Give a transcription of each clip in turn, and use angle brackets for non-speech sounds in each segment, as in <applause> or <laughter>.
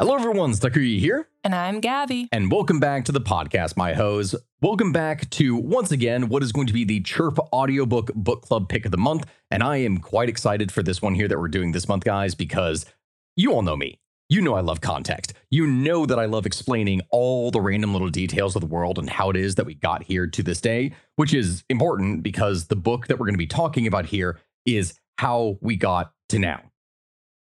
Hello, everyone. Sakuya here. And I'm Gabby. And welcome back to the podcast, my hoes. Welcome back to, once again, what is going to be the Chirp audiobook book club pick of the month. And I am quite excited for this one here that we're doing this month, guys, because you all know me. You know I love context. You know that I love explaining all the random little details of the world and how it is that we got here to this day, which is important because the book that we're going to be talking about here is How We Got to Now.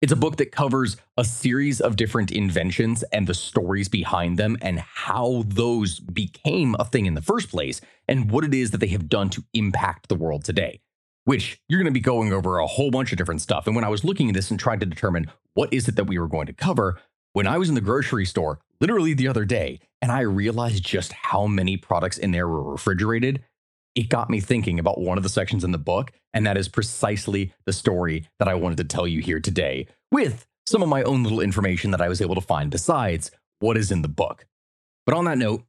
It's a book that covers a series of different inventions and the stories behind them and how those became a thing in the first place and what it is that they have done to impact the world today. Which you're going to be going over a whole bunch of different stuff. And when I was looking at this and trying to determine what is it that we were going to cover, when I was in the grocery store literally the other day and I realized just how many products in there were refrigerated, it got me thinking about one of the sections in the book, and that is precisely the story that I wanted to tell you here today, with some of my own little information that I was able to find besides what is in the book. But on that note,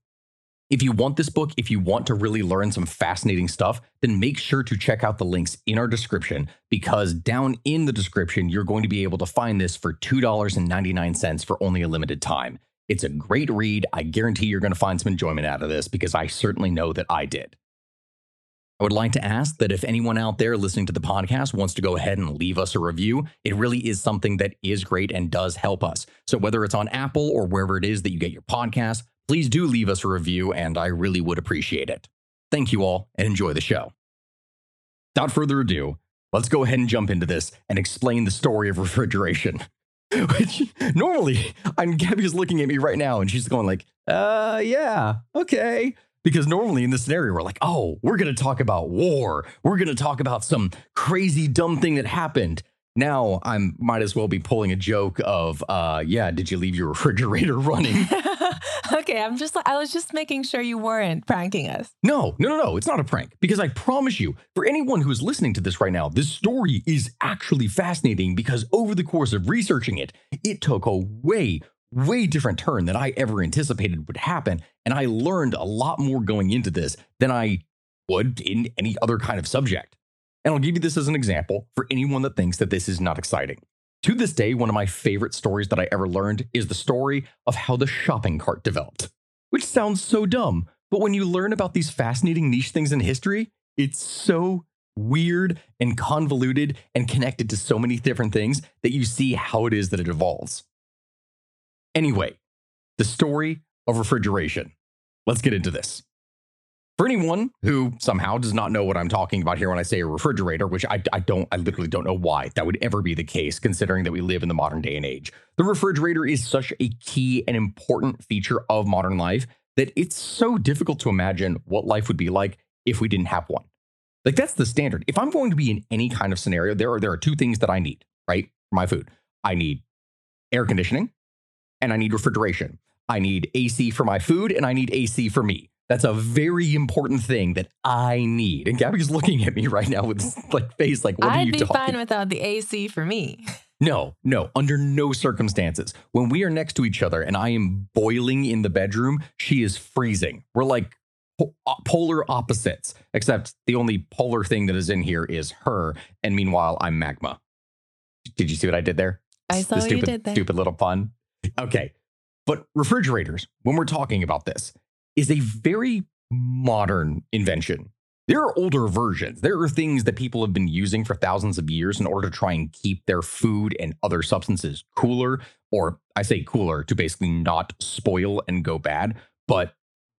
if you want this book, if you want to really learn some fascinating stuff, then make sure to check out the links in our description because down in the description, you're going to be able to find this for $2.99 for only a limited time. It's a great read. I guarantee you're going to find some enjoyment out of this because I certainly know that I did. I would like to ask that if anyone out there listening to the podcast wants to go ahead and leave us a review, it really is something that is great and does help us. So whether it's on Apple or wherever it is that you get your podcast, please do leave us a review and I really would appreciate it. Thank you all and enjoy the show. Without further ado, let's go ahead and jump into this and explain the story of refrigeration. <laughs> Which normally, I'm Gabby's looking at me right now and she's going like, uh yeah, okay because normally in this scenario we're like oh we're going to talk about war. We're going to talk about some crazy dumb thing that happened. Now i might as well be pulling a joke of uh yeah did you leave your <laughs> refrigerator running? <laughs> Okay i'm just i was just making sure you weren't pranking us. No no no no it's not a prank. Because i promise you for anyone who is listening to this right now this story is actually fascinating because over the course of researching it it took a way different turn than I ever anticipated would happen. And I learned a lot more going into this than I would in any other kind of subject. And I'll give you this as an example for anyone that thinks that this is not exciting. To this day, one of my favorite stories that I ever learned is the story of how the shopping cart developed, which sounds so dumb. But when you learn about these fascinating niche things in history, it's so weird and convoluted and connected to so many different things that you see how it is that it evolves. Anyway, the story of refrigeration. Let's get into this. For anyone who somehow does not know what I'm talking about here when I say a refrigerator, which I, I, don't, I literally don't know why that would ever be the case, considering that we live in the modern day and age. The refrigerator is such a key and important feature of modern life that it's so difficult to imagine what life would be like if we didn't have one. Like that's the standard. If I'm going to be in any kind of scenario, there are there are two things that I need, right? For my food. I need air conditioning and I need refrigeration. I need AC for my food and I need AC for me. That's a very important thing that I need. And Gabby's <laughs> looking at me right now with this like face like, what are you talking? I'd be fine without the AC for me. No, no, under no circumstances. When we are next to each other and I am boiling in the bedroom, she is freezing. We're like po- uh, polar opposites, except the only polar thing that is in here is her. And meanwhile, I'm magma. Did you see what I did there? I saw the what you stupid, did there. Stupid little pun. Okay. But refrigerators, when we're talking about this, is a very modern invention. There are older versions. There are things that people have been using for thousands of years in order to try and keep their food and other substances cooler, or I say cooler to basically not spoil and go bad. But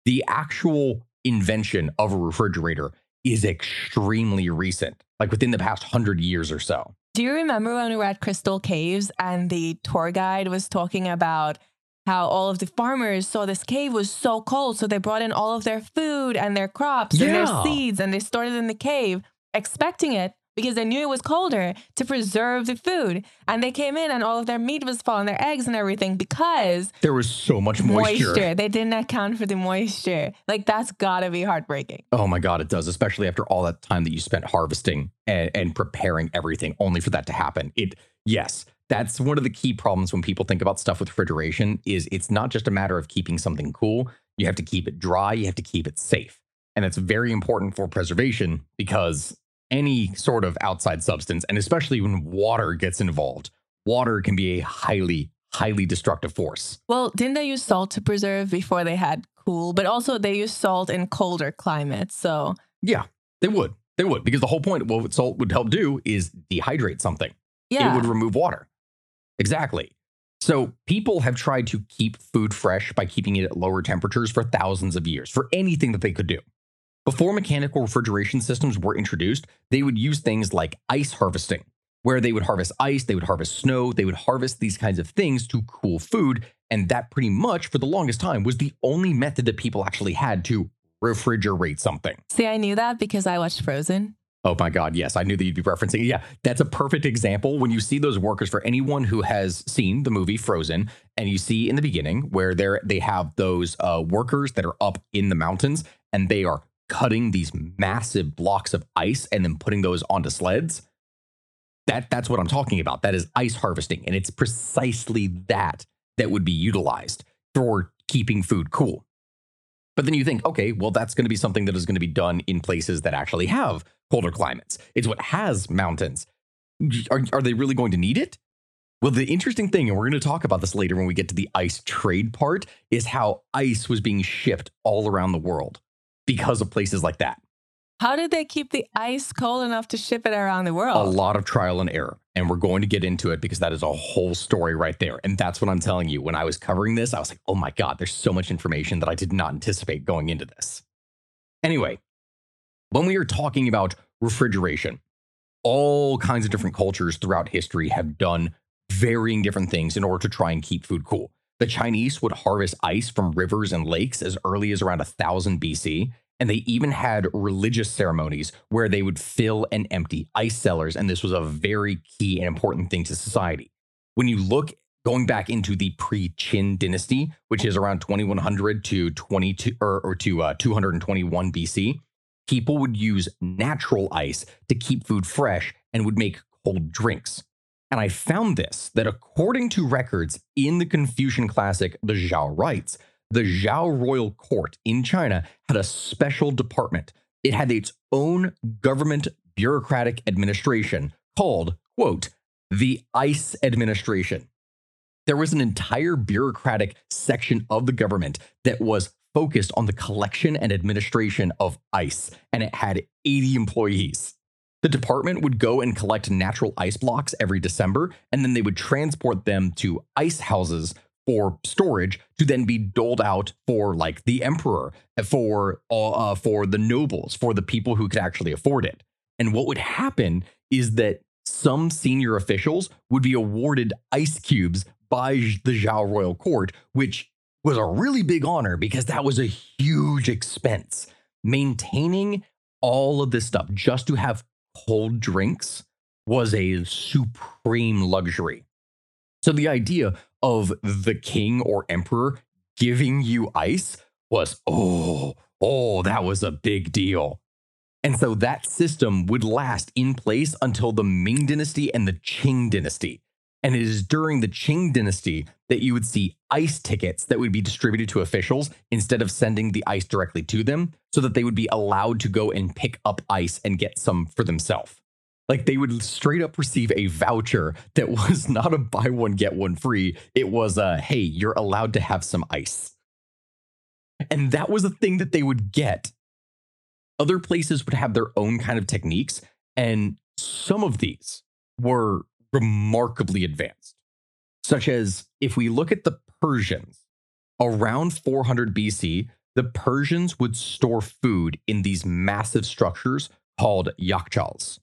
the actual invention of a refrigerator is extremely recent, like within the past hundred years or so. Do you remember when we were at Crystal Caves and the tour guide was talking about how all of the farmers saw this cave was so cold, so they brought in all of their food and their crops and their seeds and they stored it in the cave, expecting it because they knew it was colder to preserve the food. And they came in and all of their meat was falling, their eggs and everything because There was so much moisture. They didn't account for the moisture. Like that's gotta be heartbreaking. Oh my God, it does, especially after all that time that you spent harvesting and, and preparing everything only for that to happen. It, yes, that's one of the key problems when people think about stuff with refrigeration is it's not just a matter of keeping something cool. You have to keep it dry, you have to keep it safe. And it's very important for preservation because any sort of outside substance, and especially when water gets involved, water can be a highly, highly destructive force. Well, didn't they use salt to preserve before they had cool? But also they use salt in colder climates. So Yeah, they would. They would, because the whole point of what salt would help do is dehydrate something. yeah. it would remove water. Exactly. So people have tried to keep food fresh by keeping it at lower temperatures for thousands of years for anything that they could do. Before mechanical refrigeration systems were introduced, they would use things like ice harvesting, where they would harvest ice, they would harvest snow, they would harvest these kinds of things to cool food. And that pretty much, for the longest time, was the only method that people actually had to refrigerate something. See, I knew that because I watched Frozen. Oh my God, yes, I knew that you'd be referencing. it. Yeah, that's a perfect example. When you see those workers, for anyone who has seen the movie Frozen, and you see in the beginning where they're they have those uh, workers that are up in the mountains and they are cutting these massive blocks of ice and then putting those onto sleds. That that's what I'm talking about. That is ice harvesting, and it's precisely that that would be utilized for keeping food cool. But then you think, okay, well, that's going to be something that is going to be done in places that actually have colder climates. It's what has mountains. Are, are they really going to need it? Well, the interesting thing, and we're going to talk about this later when we get to the ice trade part, is how ice was being shipped all around the world because of places like that. How did they keep the ice cold enough to ship it around the world? A lot of trial and error. And we're going to get into it because that is a whole story right there. And that's what I'm telling you. When I was covering this, I was like, oh my God, there's so much information that I did not anticipate going into this. Anyway, when we are talking about refrigeration, all kinds of different cultures throughout history have done varying different things in order to try and keep food cool. The Chinese would harvest ice from rivers and lakes as early as around 1000 BC. And they even had religious ceremonies where they would fill and empty ice cellars. And this was a very key and important thing to society. When you look going back into the pre Qin dynasty, which is around 2100 to 22 or, or to uh, 221 BC, people would use natural ice to keep food fresh and would make cold drinks. And I found this that according to records in the Confucian classic, the Zhao Rites, the Zhao royal court in China had a special department. It had its own government bureaucratic administration called, quote, the ICE administration. There was an entire bureaucratic section of the government that was focused on the collection and administration of ice, and it had 80 employees. The department would go and collect natural ice blocks every December, and then they would transport them to ice houses for storage to then be doled out for like the emperor, for uh, for the nobles, for the people who could actually afford it. And what would happen is that some senior officials would be awarded ice cubes by the Zhao royal court, which was a really big honor because that was a huge expense. Maintaining all of this stuff just to have cold drinks was a supreme luxury. So the idea of the king or emperor giving you ice was, oh, Oh, that was a big deal. And so that system would last in place until the Ming Dynasty and the Qing Dynasty. And it is during the Qing Dynasty that you would see ice tickets that would be distributed to officials instead of sending the ice directly to them so that they would be allowed to go and pick up ice and get some for themselves. Like they would straight up receive a voucher that <laughs> was not a buy one, get one free. It was a, hey, you're allowed to have some ice. And that was a thing that they would get. Other places would have their own kind of techniques. And some of these were remarkably advanced, such as if we look at the Persians around 400 BC, the Persians would store food in these massive structures called yakhchals.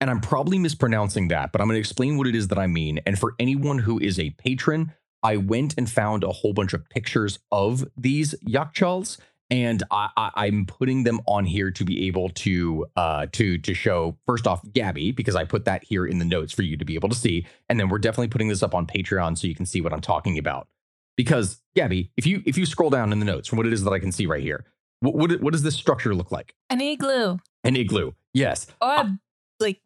And I'm probably mispronouncing that, but I'm going to explain what it is that I mean. And for anyone who is a patron, I went and found a whole bunch of pictures of these yakhchals and I, am putting them on here to be able to uh, to to show first off Gabby because I put that here in the notes for you to be able to see, and then we're definitely putting this up on Patreon so you can see what I'm talking about. Because Gabby, if you if you scroll down in the notes from what it is that I can see right here, what what, what does this structure look like? An igloo. An igloo, yes. Or a, uh, like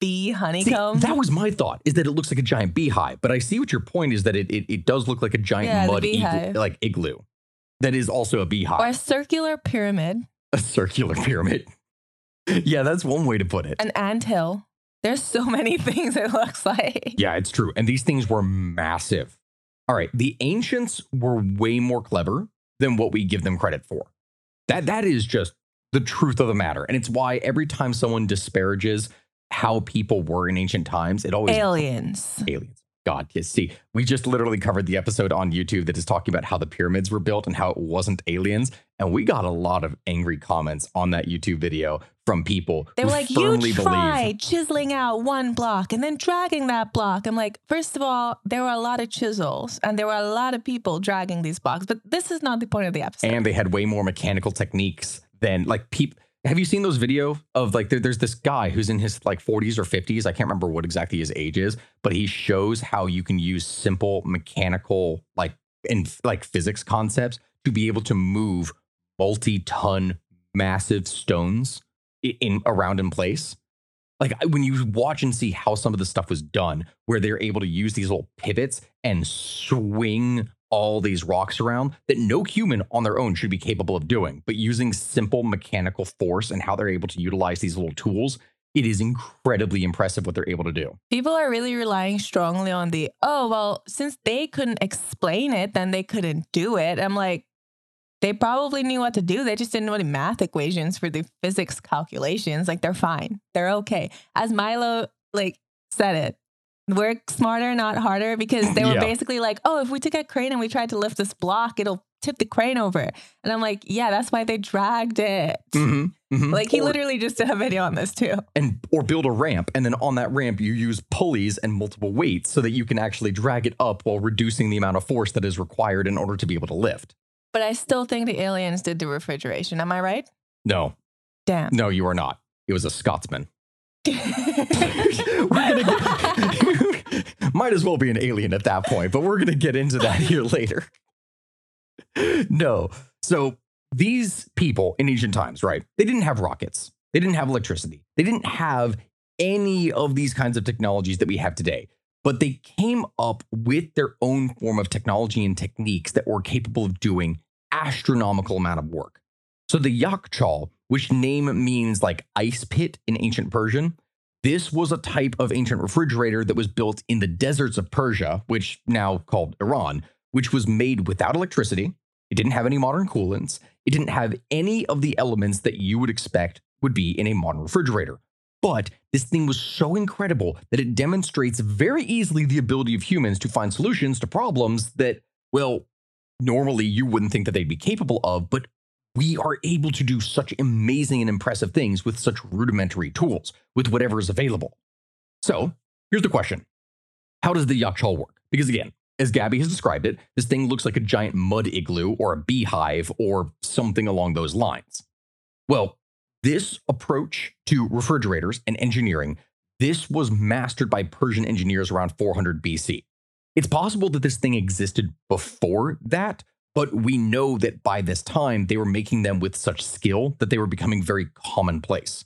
bee honeycomb. See, that was my thought is that it looks like a giant beehive, but I see what your point is that it it, it does look like a giant yeah, mud igloo, like igloo that is also a beehive. Or a circular pyramid. A circular pyramid. yeah, that's one way to put it. An ant hill. There's so many <laughs> things it looks like. Yeah, it's true. And these things were massive. All right, the ancients were way more clever than what we give them credit for. That that is just the truth of the matter. And it's why every time someone disparages how people were in ancient times, it always aliens. Aliens. God, yes. See, we just literally covered the episode on YouTube that is talking about how the pyramids were built and how it wasn't aliens. And we got a lot of angry comments on that YouTube video from people. They were like, you tried chiseling out one block and then dragging that block. I'm like, first of all, there were a lot of chisels and there were a lot of people dragging these blocks, but this is not the point of the episode. And they had way more mechanical techniques than like people have you seen those video of like there, there's this guy who's in his like 40s or 50s i can't remember what exactly his age is but he shows how you can use simple mechanical like in like physics concepts to be able to move multi-ton massive stones in, in around in place. Like when you watch and see how some of the stuff was done where they're able to use these little pivots and swing all these rocks around that no human on their own should be capable of doing. But using simple mechanical force and how they're able to utilize these little tools, it is incredibly impressive what they're able to do. People are really relying strongly on the, oh, well, since they couldn't explain it, then they couldn't do it. I'm like, they probably knew what to do. They just didn't know the math equations for the physics calculations. Like they're fine. They're okay. As Milo like said it, work smarter, not harder, because they were yeah. basically like, oh, if we took a crane and we tried to lift this block, it'll tip the crane over. And I'm like, yeah, that's why they dragged it. Mm-hmm, mm-hmm. Like he or, literally just did a video on this too. And or build a ramp, and then on that ramp you use pulleys and multiple weights so that you can actually drag it up while reducing the amount of force that is required in order to be able to lift. But I still think the aliens did the refrigeration. Am I right? No. Damn. No, you are not. It was a Scotsman. <laughs> <laughs> get, might as well be an alien at that point, but we're going to get into that <laughs> here later. no. So these people in ancient times, right? They didn't have rockets. They didn't have electricity. They didn't have any of these kinds of technologies that we have today. But they came up with their own form of technology and techniques that were capable of doing astronomical amount of work. So the Yakhchal, which name means like ice pit in ancient Persian, this was a type of ancient refrigerator that was built in the deserts of Persia, which now called Iran, which was made without electricity. It didn't have any modern coolants. It didn't have any of the elements that you would expect would be in a modern refrigerator. But this thing was so incredible that it demonstrates very easily the ability of humans to find solutions to problems that, well, normally you wouldn't think that they'd be capable of, but we are able to do such amazing and impressive things with such rudimentary tools, with whatever is available. So here's the question How does the Yakhchal work? Because again, as Gabby has described it, this thing looks like a giant mud igloo or a beehive or something along those lines. Well, this approach to refrigerators and engineering, this was mastered by Persian engineers around 400 BC. It's possible that this thing existed before that, But we know that by this time, they were making them with such skill that they were becoming very commonplace.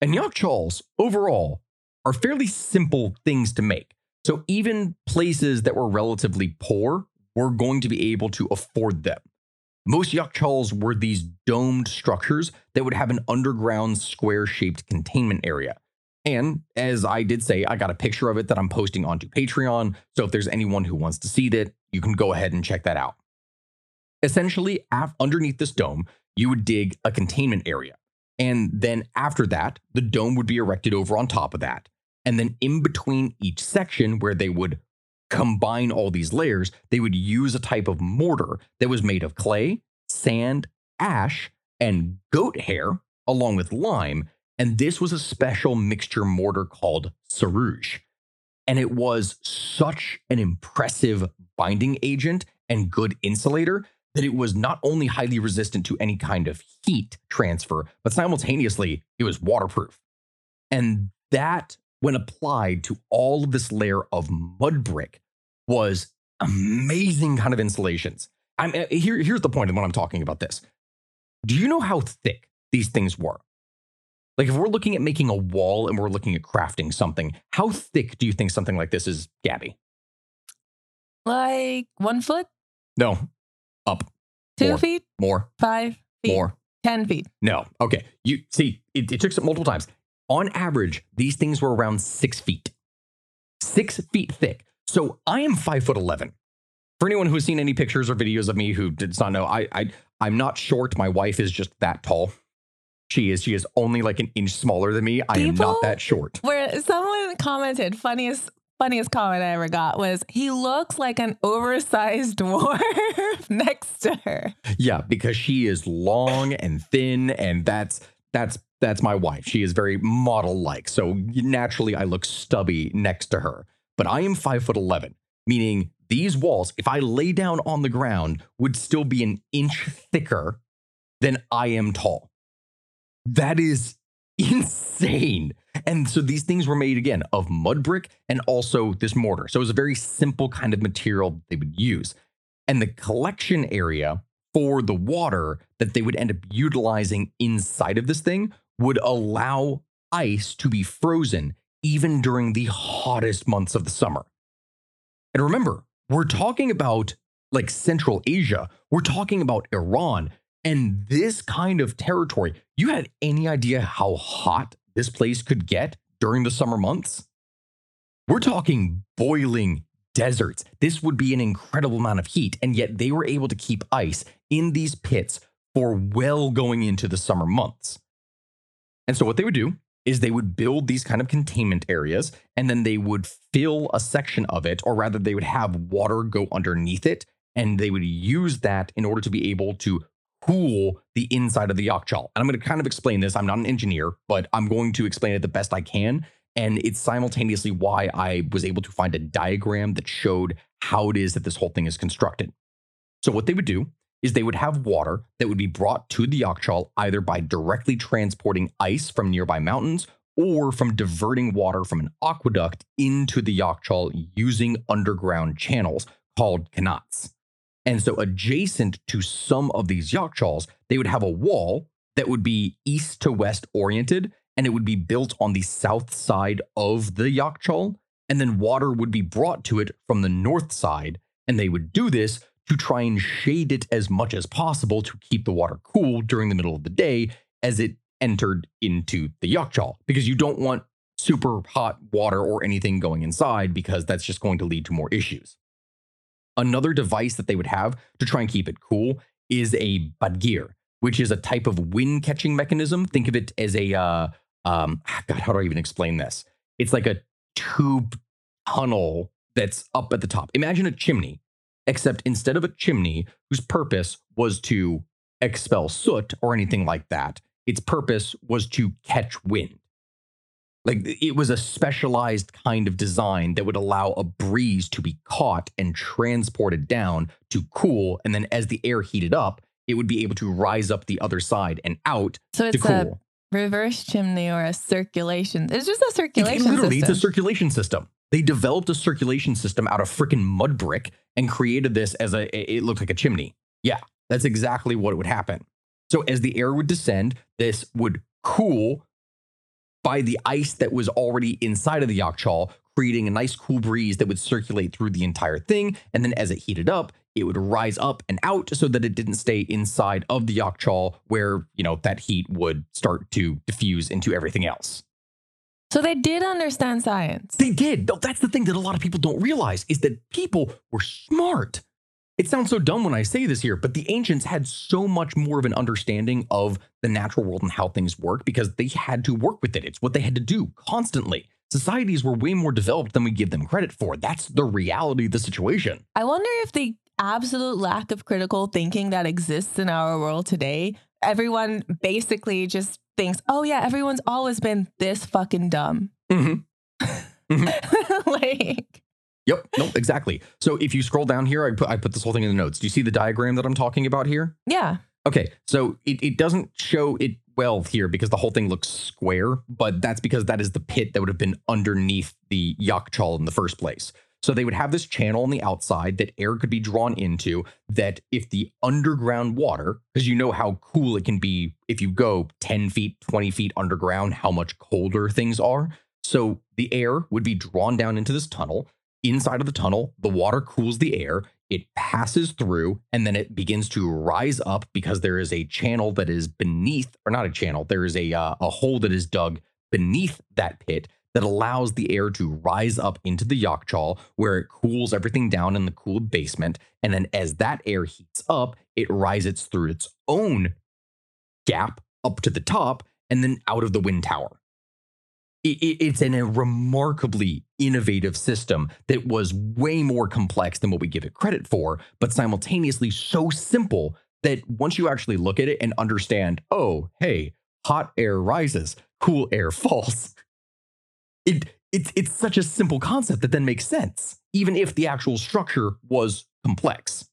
And yakhchals, overall, are fairly simple things to make. So even places that were relatively poor were going to be able to afford them. Most yakhchals were these domed structures that would have an underground square shaped containment area. And as I did say, I got a picture of it that I'm posting onto Patreon. So if there's anyone who wants to see that, you can go ahead and check that out. Essentially, af- underneath this dome, you would dig a containment area. And then after that, the dome would be erected over on top of that. And then in between each section where they would combine all these layers, they would use a type of mortar that was made of clay, sand, ash, and goat hair, along with lime. And this was a special mixture mortar called sarooj. And it was such an impressive binding agent and good insulator that it was not only highly resistant to any kind of heat transfer, but simultaneously it was waterproof. And that, when applied to all of this layer of mud brick, was amazing kind of installations. I'm uh, here. Here's the point of when I'm talking about this. Do you know how thick these things were? Like if we're looking at making a wall and we're looking at crafting something, how thick do you think something like this is, Gabby? Like one foot, No, up two More. feet, more, five feet, more. 10 feet. No. Okay. You see, it, it took some multiple times. On average, these things were around six feet, six feet thick. So I am five foot eleven. For anyone who's seen any pictures or videos of me who does not know, I, I I'm not short. My wife is just that tall. She is. She is only like an inch smaller than me. I am not that short. Where someone commented, funniest funniest comment I ever got was he looks like an oversized <laughs> dwarf <laughs> next to her. Yeah, because she is long and thin, and that's that's that's my wife. She is very model like, so naturally I look stubby next to her. But I am five foot eleven, meaning these walls, if I lay down on the ground, would still be an inch thicker than I am tall. That is <laughs> insane. And so these things were made again of mud brick and also this mortar. So it was a very simple kind of material they would use. And the collection area for the water that they would end up utilizing inside of this thing would allow ice to be frozen even during the hottest months of the summer. And remember, we're talking about like Central Asia, we're talking about Iran, and this kind of territory. You had any idea how hot this place could get during the summer months? We're talking boiling deserts. This would be an incredible amount of heat, and yet they were able to keep ice in these pits for well going into the summer months. And so, what they would do is they would build these kind of containment areas, and then they would fill a section of it, or rather, they would have water go underneath it, and they would use that in order to be able to cool the inside of the yakhchal. And I'm going to kind of explain this. I'm not an engineer, but I'm going to explain it the best I can. And it's simultaneously why I was able to find a diagram that showed how it is that this whole thing is constructed. So, what they would do is they would have water that would be brought to the yakhchal either by directly transporting ice from nearby mountains or from diverting water from an aqueduct into the yakhchal using underground channels called qanats. And so, adjacent to some of these yakhchals, they would have a wall that would be east to west oriented, and it would be built on the south side of the yakhchal. And then water would be brought to it from the north side. And they would do this to try and shade it as much as possible to keep the water cool during the middle of the day as it entered into the yakhchal, because you don't want super hot water or anything going inside, because that's just going to lead to more issues. Another device that they would have to try and keep it cool is a badgir, which is a type of wind catching mechanism. Think of it as a, uh, um, God, how do I even explain this? It's like a tube tunnel that's up at the top. Imagine a chimney, except instead of a chimney whose purpose was to expel soot or anything like that, its purpose was to catch wind. Like it was a specialized kind of design that would allow a breeze to be caught and transported down to cool. And then as the air heated up, it would be able to rise up the other side and out So to it's a reverse chimney or a circulation. It's just a It- it circulation literally, system. it's a circulation system. They developed a circulation system out of freaking mud brick and created this as a, it looked like a chimney. Yeah, that's exactly what would happen. So as the air would descend, this would cool by the ice that was already inside of the Yakhchal, creating a nice cool breeze that would circulate through the entire thing. And then as it heated up, it would rise up and out so that it didn't stay inside of the Yakhchal where, you know, that heat would start to diffuse into everything else. So they did understand science. They did. That's the thing that a lot of people don't realize is that people were smart. It sounds so dumb when I say this here, but the ancients had so much more of an understanding of the natural world and how things work because they had to work with it. It's what they had to do constantly. Societies were way more developed than we give them credit for. That's the reality of the situation. I wonder if the absolute lack of critical thinking that exists in our world today, everyone basically just thinks, oh, yeah, everyone's always been this fucking dumb. Mm-hmm. <laughs> mm-hmm. like, Yep. No, exactly. So if you scroll down here, I put I put this whole thing in the notes. Do you see the diagram that I'm talking about here? Yeah. Okay. So it, it doesn't show it well here because the whole thing looks square, but that's because that is the pit that would have been underneath the Yakhchal in the first place. So they would have this channel on the outside that air could be drawn into. That if the underground water, because you know how cool it can be if you go 10 feet, 20 feet underground, how much colder things are. So the air would be drawn down into this tunnel inside of the tunnel, the water cools the air, it passes through, and then it begins to rise up because there is a channel that is beneath, or not a channel, there is a, uh, a hole that is dug beneath that pit that allows the air to rise up into the Yakhchal where it cools everything down in the cooled basement. And then as that air heats up, it rises through its own gap up to the top and then out of the wind tower it's in a remarkably innovative system that was way more complex than what we give it credit for, but simultaneously so simple that once you actually look at it and understand, oh, hey, hot air rises, cool air <laughs> falls. It it's it's such a simple concept that then makes sense, even if the actual structure was complex.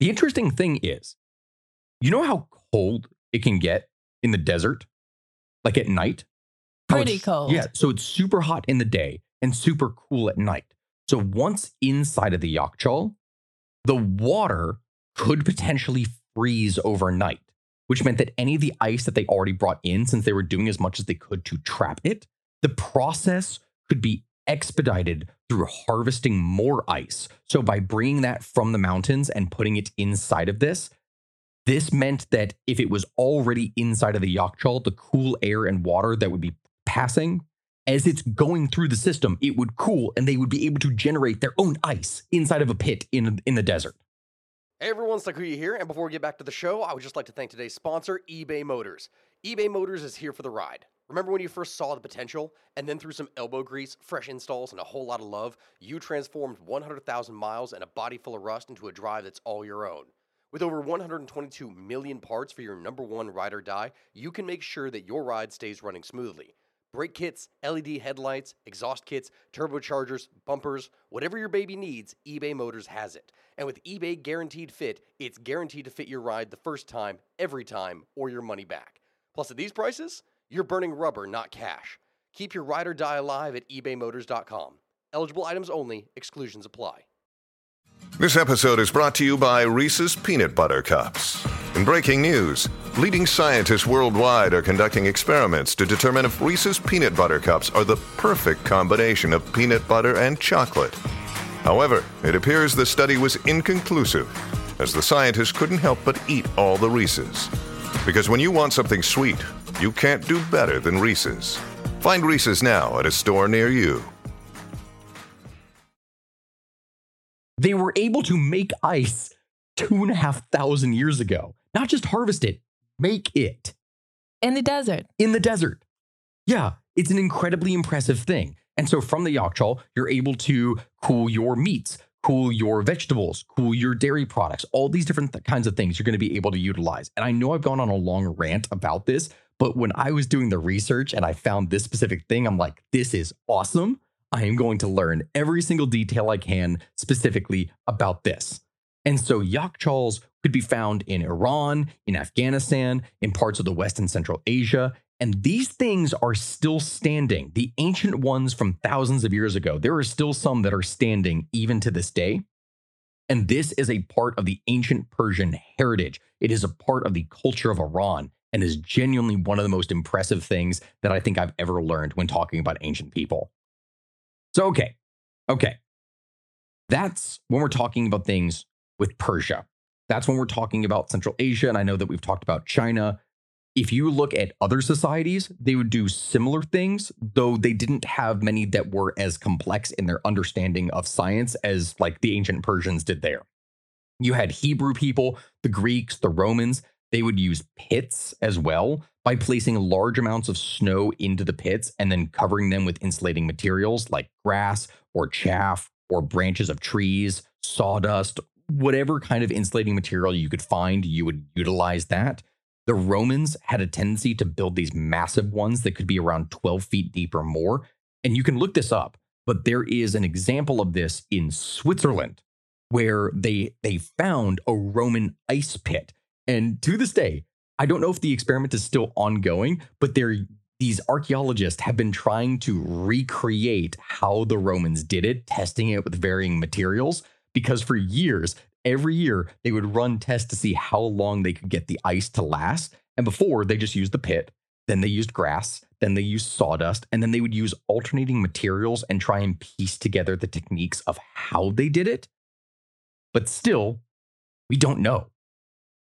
The interesting thing is, you know how cold it can get in the desert, like at night? Oh, pretty cold. Yeah. So it's super hot in the day and super cool at night. So once inside of the Yakhchal, the water could potentially freeze overnight, which meant that any of the ice that they already brought in, since they were doing as much as they could to trap it, the process could be expedited through harvesting more ice. So by bringing that from the mountains and putting it inside of this, this meant that if it was already inside of the Yakhchal, the cool air and water that would be passing, as it's going through the system, it would cool and they would be able to generate their own ice inside of a pit in, in the desert. Hey everyone, Sakuya here, and before we get back to the show, I would just like to thank today's sponsor, eBay Motors. eBay Motors is here for the ride. Remember when you first saw the potential, and then through some elbow grease, fresh installs, and a whole lot of love, you transformed 100,000 miles and a body full of rust into a drive that's all your own? With over 122 million parts for your number one ride or die, you can make sure that your ride stays running smoothly. Brake kits, LED headlights, exhaust kits, turbochargers, bumpers, whatever your baby needs, eBay Motors has it. And with eBay Guaranteed Fit, it's guaranteed to fit your ride the first time, every time, or your money back. Plus, at these prices, you're burning rubber, not cash. Keep your ride or die alive at ebaymotors.com. Eligible items only, exclusions apply. This episode is brought to you by Reese's Peanut Butter Cups. In breaking news, leading scientists worldwide are conducting experiments to determine if Reese's Peanut Butter Cups are the perfect combination of peanut butter and chocolate. However, it appears the study was inconclusive, as the scientists couldn't help but eat all the Reese's. Because when you want something sweet, you can't do better than Reese's. Find Reese's now at a store near you. They were able to make ice two and a half thousand years ago. Not just harvest it, make it. In the desert. In the desert. Yeah, it's an incredibly impressive thing. And so from the Yakhchal, you're able to cool your meats, cool your vegetables, cool your dairy products, all these different th- kinds of things you're going to be able to utilize. And I know I've gone on a long rant about this, but when I was doing the research and I found this specific thing, I'm like, this is awesome. I am going to learn every single detail I can specifically about this. And so Yakhchals could be found in Iran, in Afghanistan, in parts of the West and Central Asia. And these things are still standing. The ancient ones from thousands of years ago, there are still some that are standing even to this day. And this is a part of the ancient Persian heritage. It is a part of the culture of Iran and is genuinely one of the most impressive things that I think I've ever learned when talking about ancient people. So, okay, okay. That's when we're talking about things with Persia. That's when we're talking about Central Asia. And I know that we've talked about China. If you look at other societies, they would do similar things, though they didn't have many that were as complex in their understanding of science as like the ancient Persians did there. You had Hebrew people, the Greeks, the Romans. They would use pits as well by placing large amounts of snow into the pits and then covering them with insulating materials like grass or chaff or branches of trees, sawdust, whatever kind of insulating material you could find, you would utilize that. The Romans had a tendency to build these massive ones that could be around 12 feet deep or more. And you can look this up, but there is an example of this in Switzerland where they they found a Roman ice pit. And to this day, I don't know if the experiment is still ongoing, but they're these archaeologists have been trying to recreate how the Romans did it, testing it with varying materials because for years, every year, they would run tests to see how long they could get the ice to last. And before, they just used the pit, then they used grass, then they used sawdust, and then they would use alternating materials and try and piece together the techniques of how they did it. But still, we don't know.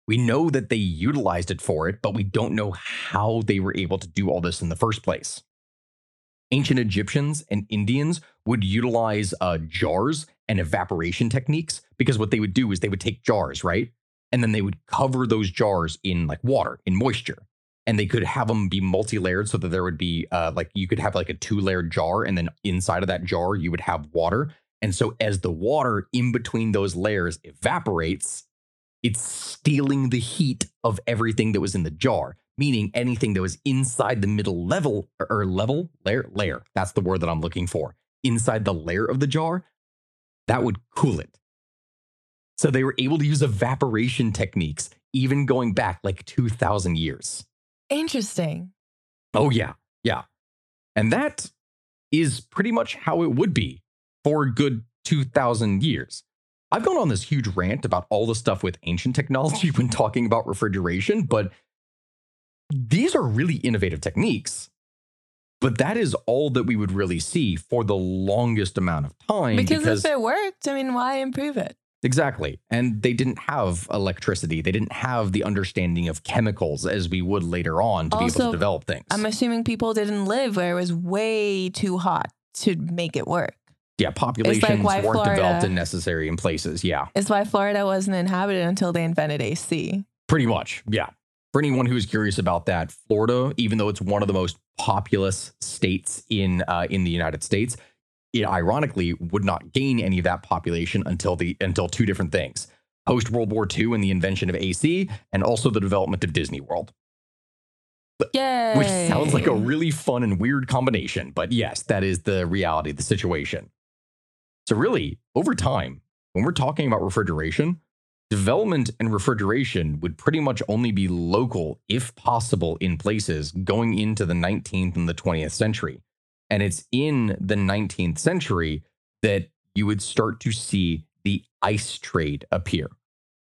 We know that they utilized it for it, but we don't know how they were able to do all this in the first place. Ancient Egyptians and Indians would utilize uh, jars and evaporation techniques because what they would do is they would take jars, right? And then they would cover those jars in like water, in moisture. And they could have them be multi layered so that there would be uh, like you could have like a two layered jar. And then inside of that jar, you would have water. And so as the water in between those layers evaporates, it's stealing the heat of everything that was in the jar meaning anything that was inside the middle level or level layer layer that's the word that i'm looking for inside the layer of the jar that would cool it. So they were able to use evaporation techniques even going back like 2000 years. Interesting. oh yeah. Yeah. And that is pretty much how it would be for a good 2000 years. I've gone on this huge rant about all the stuff with ancient technology <laughs> when talking about refrigeration, but these are really innovative techniques. But that is all that we would really see for the longest amount of time. Because, if it worked, I mean, why improve it? Exactly. And they didn't have electricity. They didn't have the understanding of chemicals as we would later on to be able to develop things. I'm assuming people didn't live where it was way too hot to make it work. yeah, populations why weren't developed Florida- and necessary in places. Yeah, It's why Florida wasn't inhabited until they invented AC. pretty much. Yeah. For anyone who's curious about that, Florida, even though it's one of the most populous states in uh, in the United States, it ironically would not gain any of that population until the until two different things: post World War II and the invention of AC, and also the development of Disney World. Yay. which sounds like a really fun and weird combination. But yes, that is the reality of the situation. So, really, over time, when we're talking about refrigeration, development and refrigeration would pretty much only be local, if possible, in places going into the 19th and the 20th century. And it's in the 19th century that you would start to see the ice trade appear.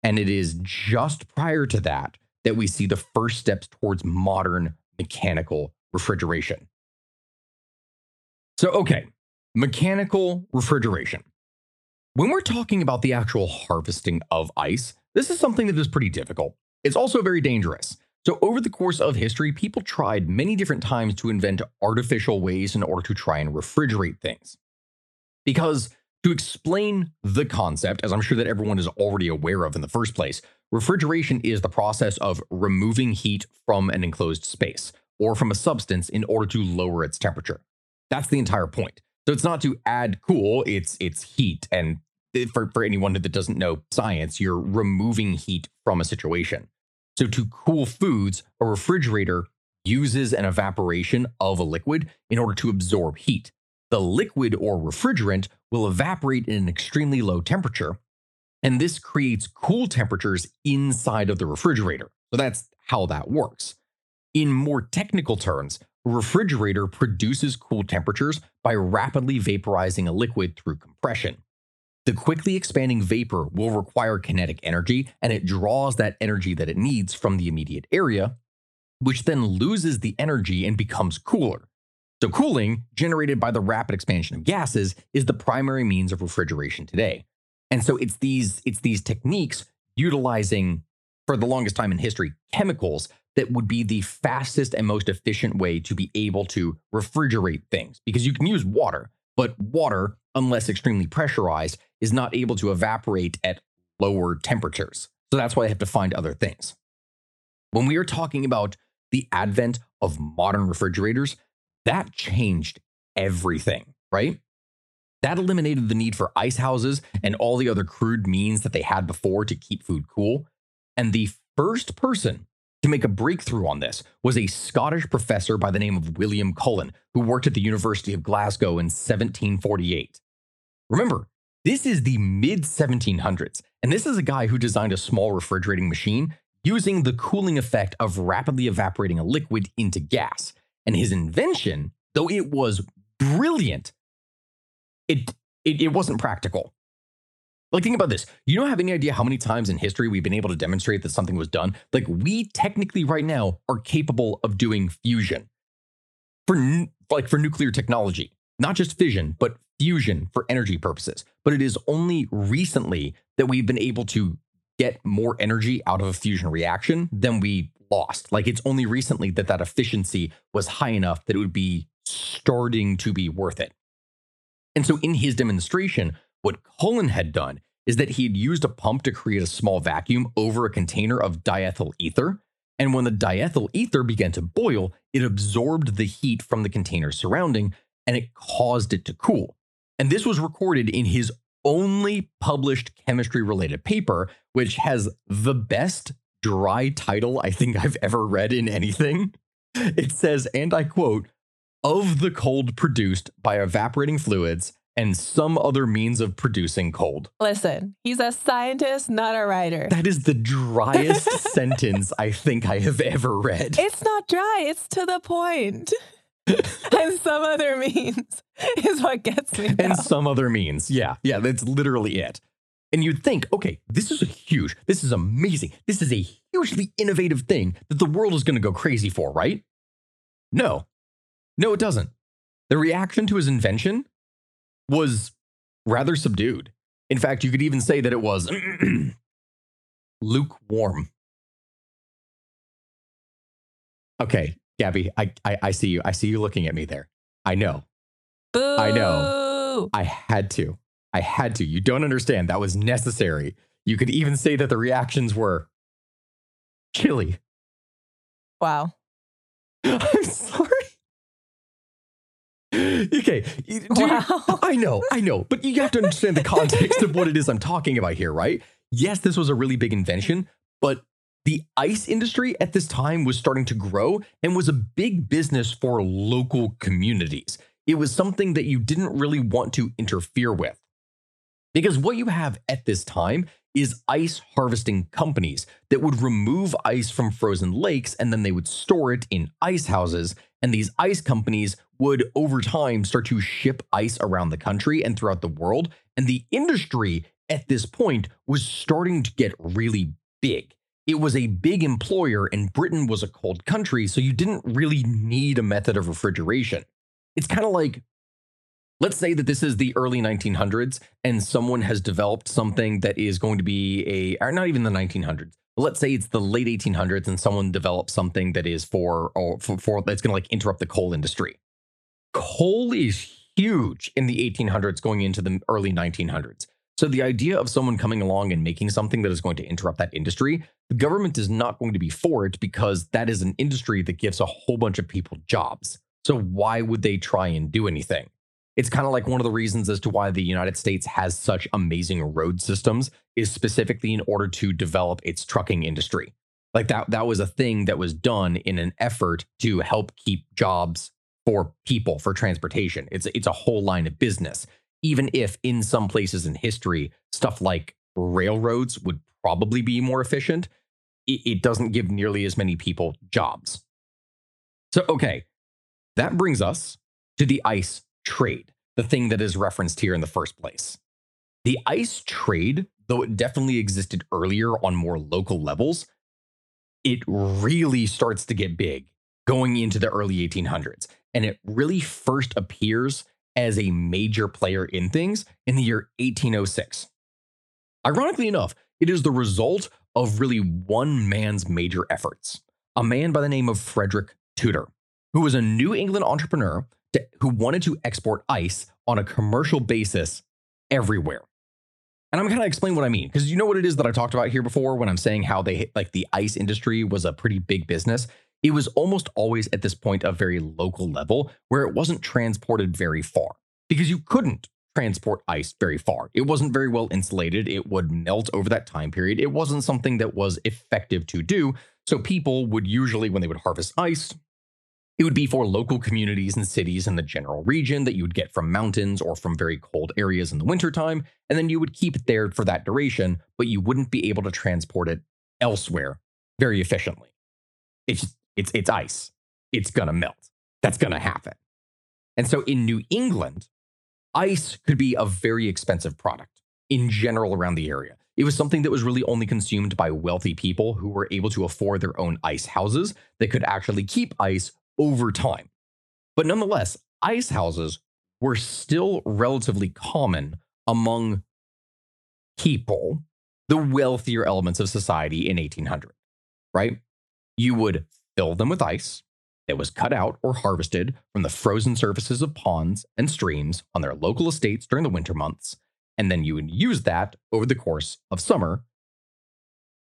And it is just prior to that that we see the first steps towards modern mechanical refrigeration. So, okay, mechanical refrigeration. When we're talking about the actual harvesting of ice, this is something that is pretty difficult. It's also very dangerous. So, over the course of history, people tried many different times to invent artificial ways in order to try and refrigerate things. Because to explain the concept, as I'm sure that everyone is already aware of in the first place, refrigeration is the process of removing heat from an enclosed space or from a substance in order to lower its temperature. That's the entire point. So it's not to add cool, it's it's heat. And for, for anyone that doesn't know science, you're removing heat from a situation. So to cool foods, a refrigerator uses an evaporation of a liquid in order to absorb heat. The liquid or refrigerant will evaporate in an extremely low temperature, and this creates cool temperatures inside of the refrigerator. So that's how that works. In more technical terms, a refrigerator produces cool temperatures by rapidly vaporizing a liquid through compression. The quickly expanding vapor will require kinetic energy, and it draws that energy that it needs from the immediate area, which then loses the energy and becomes cooler. So, cooling, generated by the rapid expansion of gases, is the primary means of refrigeration today. And so it's these it's these techniques utilizing for the longest time in history chemicals that would be the fastest and most efficient way to be able to refrigerate things because you can use water, but water, unless extremely pressurized, is not able to evaporate at lower temperatures. So that's why they have to find other things. When we are talking about the advent of modern refrigerators, that changed everything, right? That eliminated the need for ice houses and all the other crude means that they had before to keep food cool. And the first person to make a breakthrough on this was a Scottish professor by the name of William Cullen, who worked at the University of Glasgow in 1748. Remember, this is the mid 1700s, and this is a guy who designed a small refrigerating machine using the cooling effect of rapidly evaporating a liquid into gas. And his invention, though it was brilliant, it, it, it wasn't practical. Like, think about this. You don't have any idea how many times in history we've been able to demonstrate that something was done. Like, we technically right now are capable of doing fusion for like for nuclear technology, not just fission, but fusion for energy purposes. But it is only recently that we've been able to get more energy out of a fusion reaction than we lost. Like, it's only recently that that efficiency was high enough that it would be starting to be worth it. And so, in his demonstration, what Cullen had done is that he had used a pump to create a small vacuum over a container of diethyl ether. And when the diethyl ether began to boil, it absorbed the heat from the container surrounding and it caused it to cool. And this was recorded in his only published chemistry related paper, which has the best dry title I think I've ever read in anything. It says, and I quote, of the cold produced by evaporating fluids and some other means of producing cold. Listen, he's a scientist, not a writer. That is the driest <laughs> sentence I think I have ever read. It's not dry, it's to the point. <laughs> and some other means <laughs> is what gets me. And some other means. Yeah. Yeah. That's literally it. And you'd think, okay, this is a huge, this is amazing. This is a hugely innovative thing that the world is going to go crazy for, right? No. No, it doesn't. The reaction to his invention was rather subdued. In fact, you could even say that it was <clears throat> lukewarm. Okay, Gabby, I, I, I see you. I see you looking at me there. I know. Boo! I know. I had to. I had to. You don't understand. That was necessary. You could even say that the reactions were chilly. Wow. <laughs> I'm sorry. okay. wow. I know, I know, but you have to understand the context of what it is I'm talking about here, right? Yes, this was a really big invention, but the ice industry at this time was starting to grow and was a big business for local communities. It was something that you didn't really want to interfere with. Because what you have at this time is ice harvesting companies that would remove ice from frozen lakes and then they would store it in ice houses. And these ice companies would, over time, start to ship ice around the country and throughout the world. And the industry at this point was starting to get really big. It was a big employer, and Britain was a cold country, so you didn't really need a method of refrigeration. It's kind of like let's say that this is the early 1900s and someone has developed something that is going to be a or not even the 1900s let's say it's the late 1800s and someone develops something that is for or for, for that's going to like interrupt the coal industry coal is huge in the 1800s going into the early 1900s so the idea of someone coming along and making something that is going to interrupt that industry the government is not going to be for it because that is an industry that gives a whole bunch of people jobs so why would they try and do anything it's kind of like one of the reasons as to why the United States has such amazing road systems is specifically in order to develop its trucking industry. Like that that was a thing that was done in an effort to help keep jobs for people for transportation. It's it's a whole line of business. Even if in some places in history stuff like railroads would probably be more efficient, it, it doesn't give nearly as many people jobs. So okay, that brings us to the ice trade, the thing that is referenced here in the first place. The ice trade, though it definitely existed earlier on more local levels, it really starts to get big going into the early 1800s. And it really first appears as a major player in things in the year 1806. Ironically enough, it is the result of really one man's major efforts, a man by the name of Frederick Tudor, who was a New England entrepreneur to, who wanted to export ice on a commercial basis everywhere. And I'm going to explain what I mean because you know what it is that I talked about here before when I'm saying how they like the ice industry was a pretty big business. It was almost always at this point a very local level where it wasn't transported very far because you couldn't transport ice very far. It wasn't very well insulated. It would melt over that time period. It wasn't something that was effective to do. So people would usually, when they would harvest ice, it would be for local communities and cities in the general region that you would get from mountains or from very cold areas in the wintertime. And then you would keep it there for that duration, but you wouldn't be able to transport it elsewhere very efficiently. It's it's it's ice. It's gonna melt. That's gonna happen. And so in New England, ice could be a very expensive product in general around the area. It was something that was really only consumed by wealthy people who were able to afford their own ice houses that could actually keep ice over time. But nonetheless, ice houses were still relatively common among people, the wealthier elements of society in 1800, right? You would fill them with ice that was cut out or harvested from the frozen surfaces of ponds and streams on their local estates during the winter months. And then you would use that over the course of summer.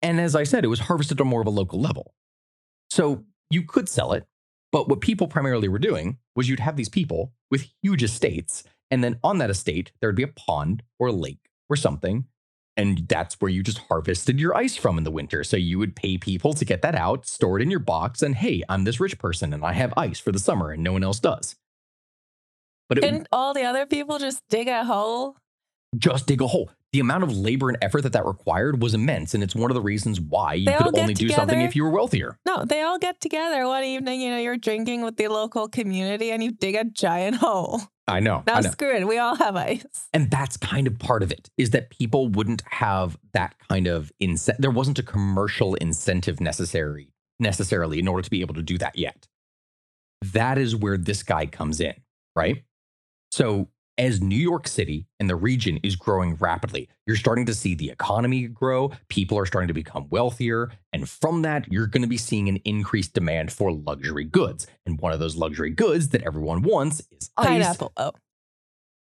And as I said, it was harvested on more of a local level. So you could sell it but what people primarily were doing was you'd have these people with huge estates. And then on that estate, there would be a pond or a lake or something. And that's where you just harvested your ice from in the winter. So you would pay people to get that out, store it in your box, and hey, I'm this rich person and I have ice for the summer and no one else does. But it, all the other people just dig a hole? Just dig a hole the amount of labor and effort that that required was immense. And it's one of the reasons why you they could only do something if you were wealthier. No, they all get together one evening. You know, you're drinking with the local community and you dig a giant hole. I know. Now I know. screw it. We all have ice. And that's kind of part of it is that people wouldn't have that kind of incentive. There wasn't a commercial incentive necessary necessarily in order to be able to do that yet. That is where this guy comes in, right? So as New York City and the region is growing rapidly, you're starting to see the economy grow. People are starting to become wealthier. And from that, you're going to be seeing an increased demand for luxury goods. And one of those luxury goods that everyone wants is ice. Pineapple. Oh.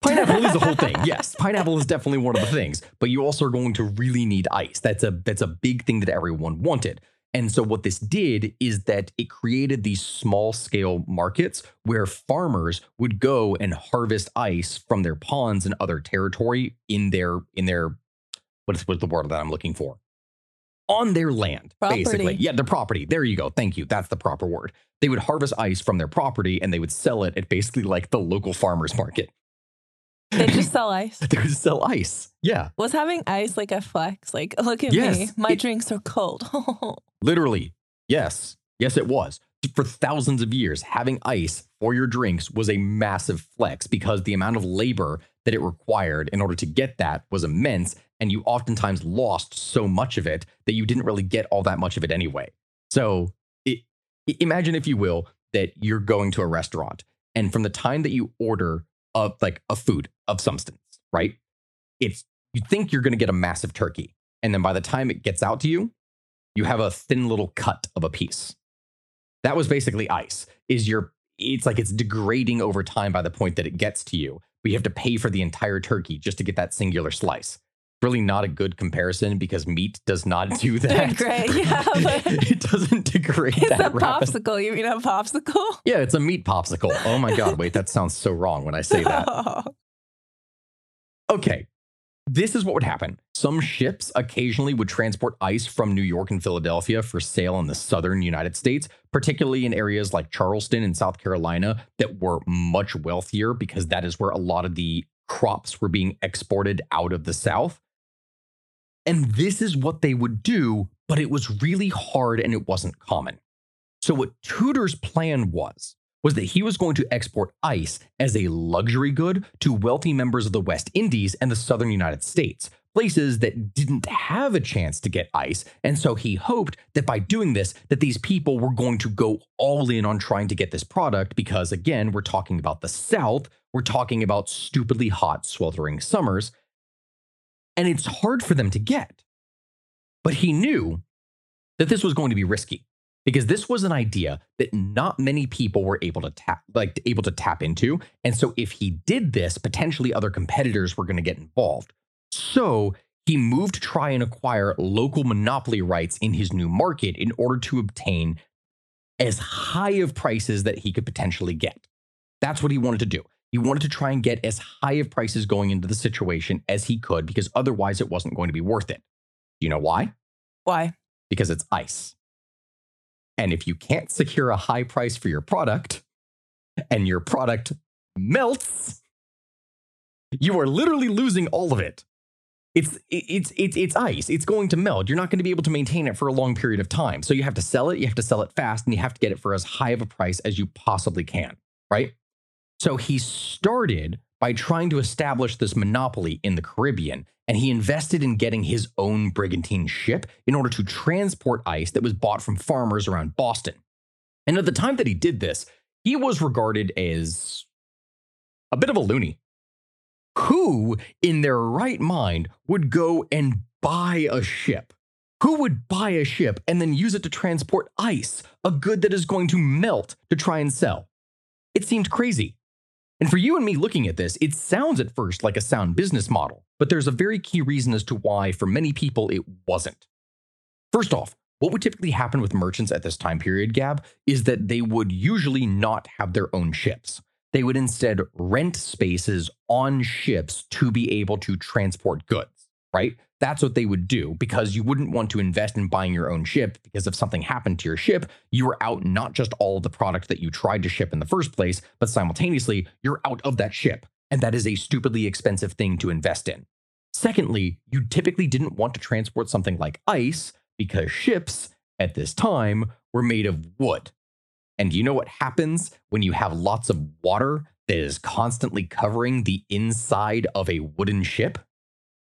Pineapple is the whole thing. <laughs> Yes, pineapple is definitely one of the things, but you also are going to really need ice. That's a that's a big thing that everyone wanted. And so, what this did is that it created these small scale markets where farmers would go and harvest ice from their ponds and other territory in their, in their, what's, what's the word that I'm looking for? On their land, property. basically. Yeah, their property. There you go. Thank you. That's the proper word. They would harvest ice from their property and they would sell it at basically like the local farmer's market. They just sell ice. <laughs> they would sell ice. Yeah. Was having ice like a flex? Like, look at yes, me. My it, drinks are cold. <laughs> literally. Yes. Yes, it was. For thousands of years, having ice for your drinks was a massive flex because the amount of labor that it required in order to get that was immense. And you oftentimes lost so much of it that you didn't really get all that much of it anyway. So it, imagine, if you will, that you're going to a restaurant and from the time that you order of like a food of substance, right? It's you think you're going to get a massive turkey, and then by the time it gets out to you, you have a thin little cut of a piece. That was basically ice. Is your it's like it's degrading over time by the point that it gets to you. But you have to pay for the entire turkey just to get that singular slice. Really not a good comparison because meat does not do <laughs> that. Great, yeah. <laughs> it doesn't degrade it's that. a popsicle. You mean a popsicle? Yeah, it's a meat popsicle. Oh my god! Wait, that sounds so wrong when I say <laughs> that. Okay, this is what would happen. Some ships occasionally would transport ice from New York and Philadelphia for sale in the southern United States, particularly in areas like Charleston and South Carolina that were much wealthier because that is where a lot of the crops were being exported out of the South. And this is what they would do, but it was really hard and it wasn't common. So, what Tudor's plan was, was that he was going to export ice as a luxury good to wealthy members of the West Indies and the southern United States, places that didn't have a chance to get ice. And so he hoped that by doing this, that these people were going to go all in on trying to get this product because again, we're talking about the South, we're talking about stupidly hot, sweltering summers, and it's hard for them to get. But he knew that this was going to be risky because this was an idea that not many people were able to tap like able to tap into. And so if he did this potentially other competitors were going to get involved. So he moved to try and acquire local monopoly rights in his new market in order to obtain as high of prices that he could potentially get. That's what he wanted to do he wanted to try and get as high of prices going into the situation as he could because otherwise it wasn't going to be worth it do you know why Why? because it's ice and if you can't secure a high price for your product and your product melts, you are literally losing all of it. It's it's it's it's ice. It's going to melt. You're not going to be able to maintain it for a long period of time. So you have to sell it, you have to sell it fast, and you have to get it for as high of a price as you possibly can, right? So he started by trying to establish this monopoly in the Caribbean, and he invested in getting his own brigantine ship in order to transport ice that was bought from farmers around Boston. And at the time that he did this, he was regarded as a bit of a loony. Who in their right mind would go and buy a ship? Who would buy a ship and then use it to transport ice, a good that is going to melt to try and sell? It seemed crazy. And for you and me looking at this, it sounds at first like a sound business model, but there's a very key reason as to why, for many people, it wasn't. First off, what would typically happen with merchants at this time period, Gab, is that they would usually not have their own ships. They would instead rent spaces on ships to be able to transport goods, right? That's what they would do because you wouldn't want to invest in buying your own ship because if something happened to your ship, you were out not just all the product that you tried to ship in the first place, but simultaneously, you're out of that ship. And that is a stupidly expensive thing to invest in. Secondly, you typically didn't want to transport something like ice because ships at this time were made of wood. And you know what happens when you have lots of water that is constantly covering the inside of a wooden ship?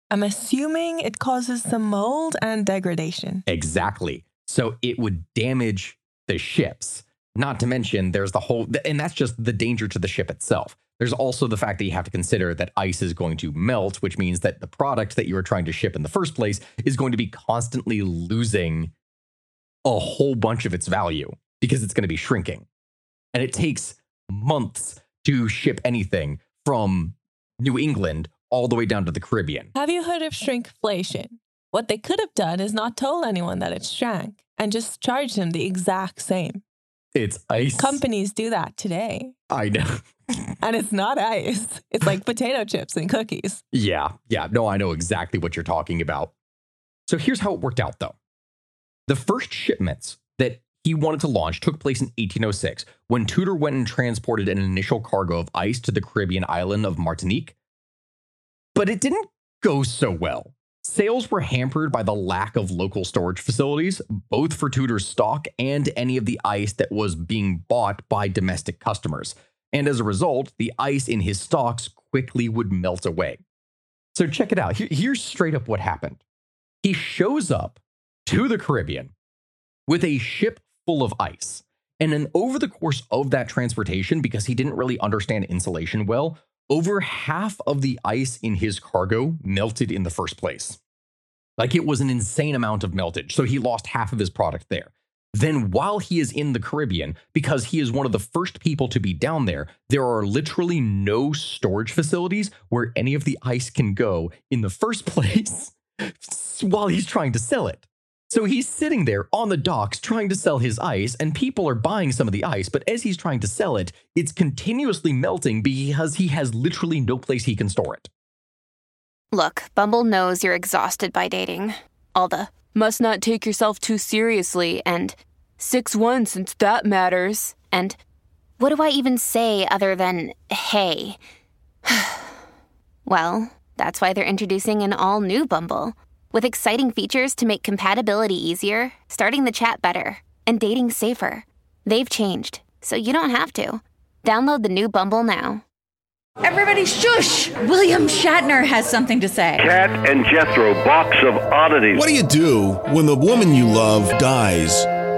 I'm assuming it causes some mold and degradation. Exactly. So it would damage the ships. Not to mention, there's the whole, and that's just the danger to the ship itself. There's also the fact that you have to consider that ice is going to melt, which means that the product that you were trying to ship in the first place is going to be constantly losing a whole bunch of its value because it's going to be shrinking. And it takes months to ship anything from New England all the way down to the Caribbean. Have you heard of shrinkflation? What they could have done is not told anyone that it shrank and just charged them the exact same. It's ice. Companies do that today. I know. <laughs> And it's not ice. It's like potato chips and cookies. Yeah, yeah. No, I know exactly what you're talking about. So here's how it worked out, though. The first shipments that he wanted to launch took place in 1806 when Tudor went and transported an initial cargo of ice to the Caribbean island of Martinique. But it didn't go so well. Sales were hampered by the lack of local storage facilities, both for Tudor's stock and any of the ice that was being bought by domestic customers. And as a result, the ice in his stocks quickly would melt away. So check it out. Here's straight up what happened. He shows up to the Caribbean with a ship full of ice. And then over the course of that transportation, because he didn't really understand insulation well, over half of the ice in his cargo melted in the first place. Like it was an insane amount of meltage. So he lost half of his product there. Then, while he is in the Caribbean, because he is one of the first people to be down there, there are literally no storage facilities where any of the ice can go in the first <laughs> place while he's trying to sell it. So he's sitting there on the docks trying to sell his ice, and people are buying some of the ice, but as he's trying to sell it, it's continuously melting because he has literally no place he can store it. Look, Bumble knows you're exhausted by dating. All the must not take yourself too seriously and 6 1 since that matters. And what do I even say other than hey? <sighs> well, that's why they're introducing an all new Bumble with exciting features to make compatibility easier, starting the chat better, and dating safer. They've changed, so you don't have to. Download the new Bumble now. Everybody shush! William Shatner has something to say. Kat and Jethro, box of oddities. What do you do when the woman you love dies?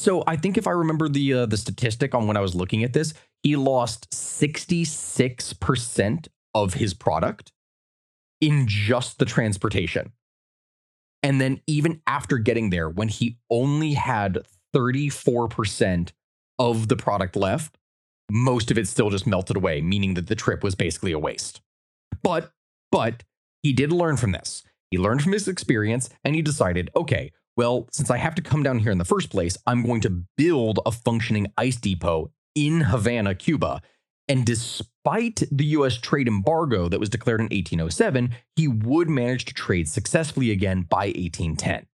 So I think if I remember the uh, the statistic on when I was looking at this, he lost 66% of his product in just the transportation. And then even after getting there when he only had 34% of the product left, most of it still just melted away, meaning that the trip was basically a waste. But but he did learn from this. He learned from his experience and he decided, okay, well, since I have to come down here in the first place, I'm going to build a functioning ice depot in Havana, Cuba. And despite the US trade embargo that was declared in 1807, he would manage to trade successfully again by 1810.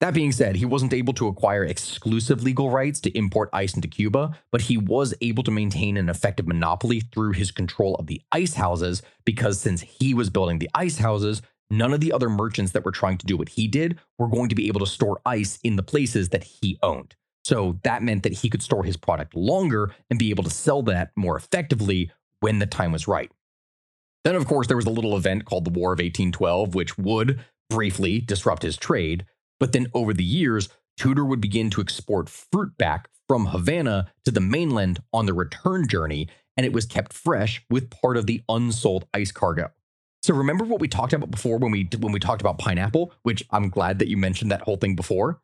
That being said, he wasn't able to acquire exclusive legal rights to import ice into Cuba, but he was able to maintain an effective monopoly through his control of the ice houses because since he was building the ice houses, none of the other merchants that were trying to do what he did were going to be able to store ice in the places that he owned. So that meant that he could store his product longer and be able to sell that more effectively when the time was right. Then, of course, there was a little event called the War of 1812, which would briefly disrupt his trade. But then over the years, Tudor would begin to export fruit back from Havana to the mainland on the return journey, and it was kept fresh with part of the unsold ice cargo. So remember what we talked about before when we when we talked about pineapple, which I'm glad that you mentioned that whole thing before.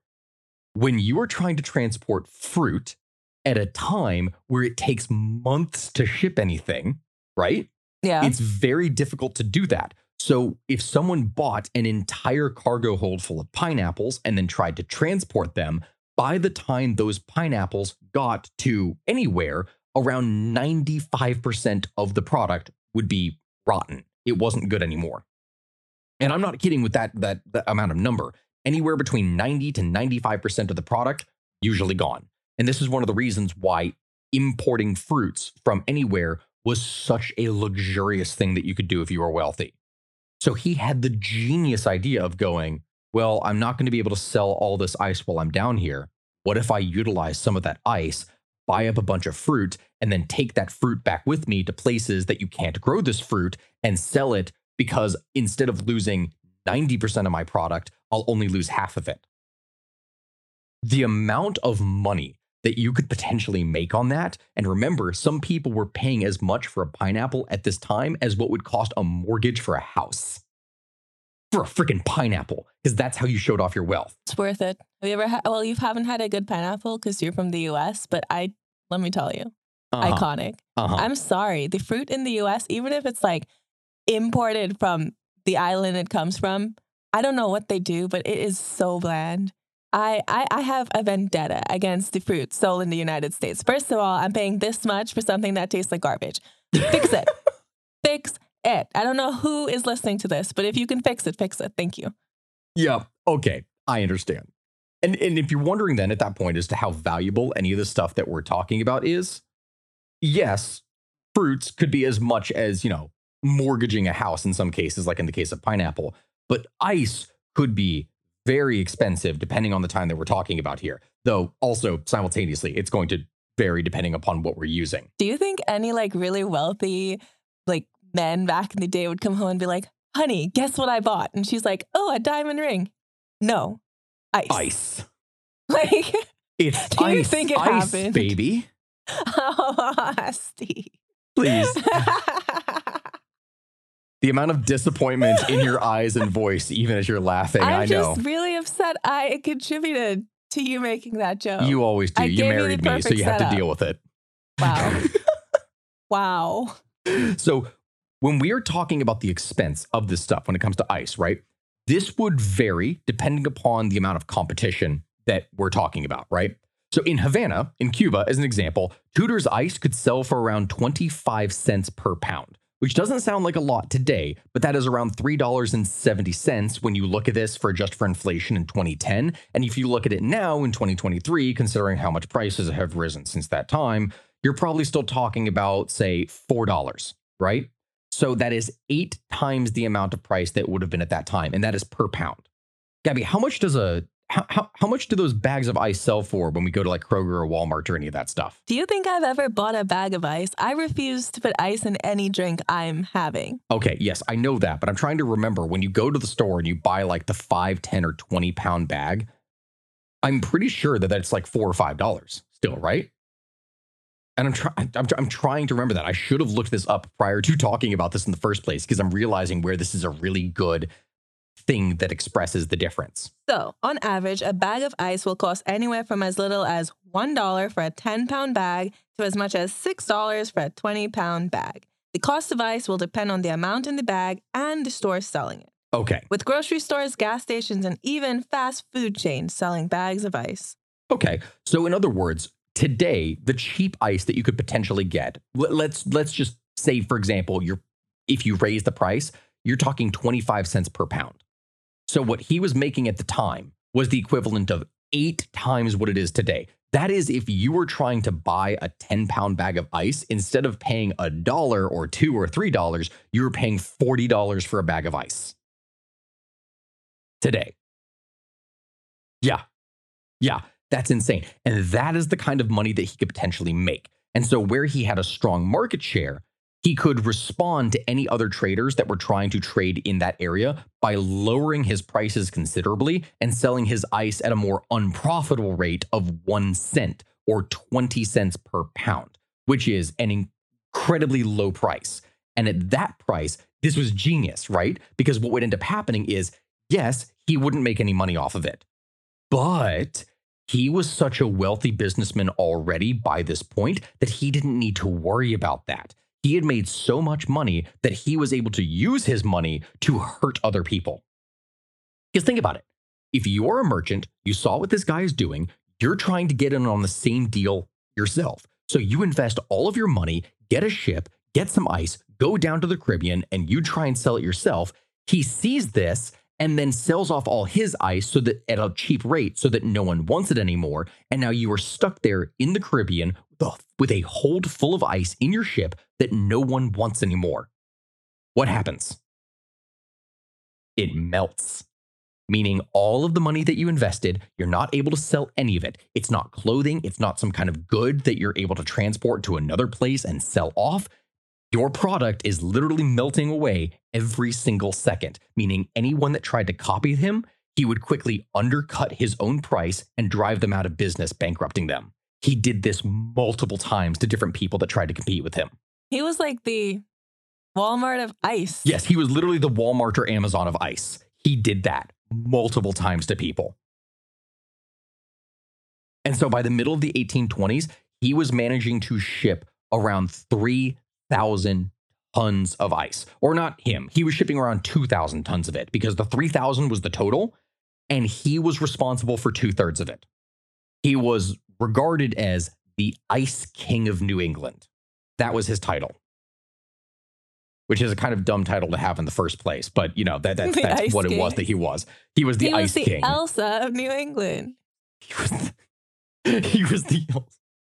When you are trying to transport fruit at a time where it takes months to ship anything, right? Yeah. It's very difficult to do that. So if someone bought an entire cargo hold full of pineapples and then tried to transport them, by the time those pineapples got to anywhere, around 95% of the product would be rotten. It wasn't good anymore. And I'm not kidding with that, that, that amount of number. Anywhere between 90 to 95% of the product, usually gone. And this is one of the reasons why importing fruits from anywhere was such a luxurious thing that you could do if you were wealthy. So he had the genius idea of going, well, I'm not going to be able to sell all this ice while I'm down here. What if I utilize some of that ice, buy up a bunch of fruit, and then take that fruit back with me to places that you can't grow this fruit and sell it because instead of losing 90% of my product, I'll only lose half of it. The amount of money that you could potentially make on that. And remember, some people were paying as much for a pineapple at this time as what would cost a mortgage for a house. For a freaking pineapple, because that's how you showed off your wealth. It's worth it. Have you ever had, well, you haven't had a good pineapple because you're from the US, but I, let me tell you, Uh-huh. iconic. Uh-huh. I'm sorry. The fruit in the US, even if it's like imported from the island it comes from, I don't know what they do, but it is so bland. I, I, I have a vendetta against the fruit sold in the United States. First of all, I'm paying this much for something that tastes like garbage. Fix it. <laughs> fix it. I don't know who is listening to this, but if you can fix it, fix it. Thank you. Yeah. Okay. I understand. And and if you're wondering then at that point as to how valuable any of the stuff that we're talking about is, yes, fruits could be as much as, you know, mortgaging a house in some cases, like in the case of pineapple, but ice could be very expensive depending on the time that we're talking about here. Though also simultaneously, it's going to vary depending upon what we're using. Do you think any like really wealthy like men back in the day would come home and be like, "Honey, guess what I bought?" And she's like, "Oh, a diamond ring." No, ice. Ice. <laughs> Like, It's Do you think it ice, happened? baby. <laughs> oh, Steve. Please. <laughs> The amount of disappointment in your eyes and voice, even as you're laughing, I'm I know. just really upset I contributed to you making that joke. You always do. I You married me, so you have to deal with it. Wow. wow. So when we are talking about the expense of this stuff when it comes to ice, right? This would vary depending upon the amount of competition that we're talking about, right? So in Havana, in Cuba, as an example, Tudor's ice could sell for around 25 cents per pound, which doesn't sound like a lot today, but that is around $3.70 when you look at this for just for inflation in 2010. And if you look at it now in 2023, considering how much prices have risen since that time, you're probably still talking about, say, $4, right? So that is eight times the amount of price that would have been at that time, and that is per pound. Gabby, how much does a how, how, how much do those bags of ice sell for when we go to like Kroger or Walmart or any of that stuff? Do you think I've ever bought a bag of ice? I refuse to put ice in any drink I'm having. Okay, yes, I know that, but I'm trying to remember when you go to the store and you buy like the 5, 10, or 20 pound bag, I'm pretty sure that that's like four or five dollars still, right? And I'm, try- I'm, I'm trying to remember that. I should have looked this up prior to talking about this in the first place because I'm realizing where this is a really good thing that expresses the difference. So, on average, a bag of ice will cost anywhere from as little as $1 for a 10 pound bag to as much as $6 for a 20 pound bag. The cost of ice will depend on the amount in the bag and the store selling it. Okay. With grocery stores, gas stations, and even fast food chains selling bags of ice. Okay. So in other words, today the cheap ice that you could potentially get, let- let's let's just say for example, you're if you raise the price, you're talking 25 cents per pound. So what he was making at the time was the equivalent of 8 times what it is today. That is if you were trying to buy a 10 pound bag of ice instead of paying a dollar or 2 or 3 dollars, you were paying $40 for a bag of ice. Today. Yeah. Yeah, that's insane. And that is the kind of money that he could potentially make. And so, where he had a strong market share, he could respond to any other traders that were trying to trade in that area by lowering his prices considerably and selling his ice at a more unprofitable rate of one cent or 20 cents per pound, which is an incredibly low price. And at that price, this was genius, right? Because what would end up happening is, yes, he wouldn't make any money off of it. But he was such a wealthy businessman already by this point that he didn't need to worry about that. He had made so much money that he was able to use his money to hurt other people. Because think about it. If you're a merchant, you saw what this guy is doing, you're trying to get in on the same deal yourself. So you invest all of your money, get a ship, get some ice, go down to the Caribbean, and you try and sell it yourself. He sees this and then sells off all his ice so that at a cheap rate so that no one wants it anymore. And now you are stuck there in the Caribbean with a- hold full of ice in your ship that no one wants anymore. What happens? It melts, meaning all of the money that you invested, you're not able to sell any of it. It's not clothing, it's not some kind of good that you're able to transport to another place and sell off. Your product is literally melting away every single second, meaning anyone that tried to copy him, he would quickly undercut his own price and drive them out of business, bankrupting them. He did this multiple times to different people that tried to compete with him. He was like the Walmart of ice. Yes, he was literally the Walmart or Amazon of ice. He did that multiple times to people. And so by the middle of the 1820s, he was managing to ship around 3,000 tons of ice. Or not him, he was shipping around 2,000 tons of it because the 3,000 was the total, and he was responsible for two thirds of it. He was regarded as the Ice King of New England. That was his title. Which is a kind of dumb title to have in the first place, but you know that <laughs> that's, that's what it was that he was. He was the he Ice was the King. Elsa of New England. he was the <laughs> he was the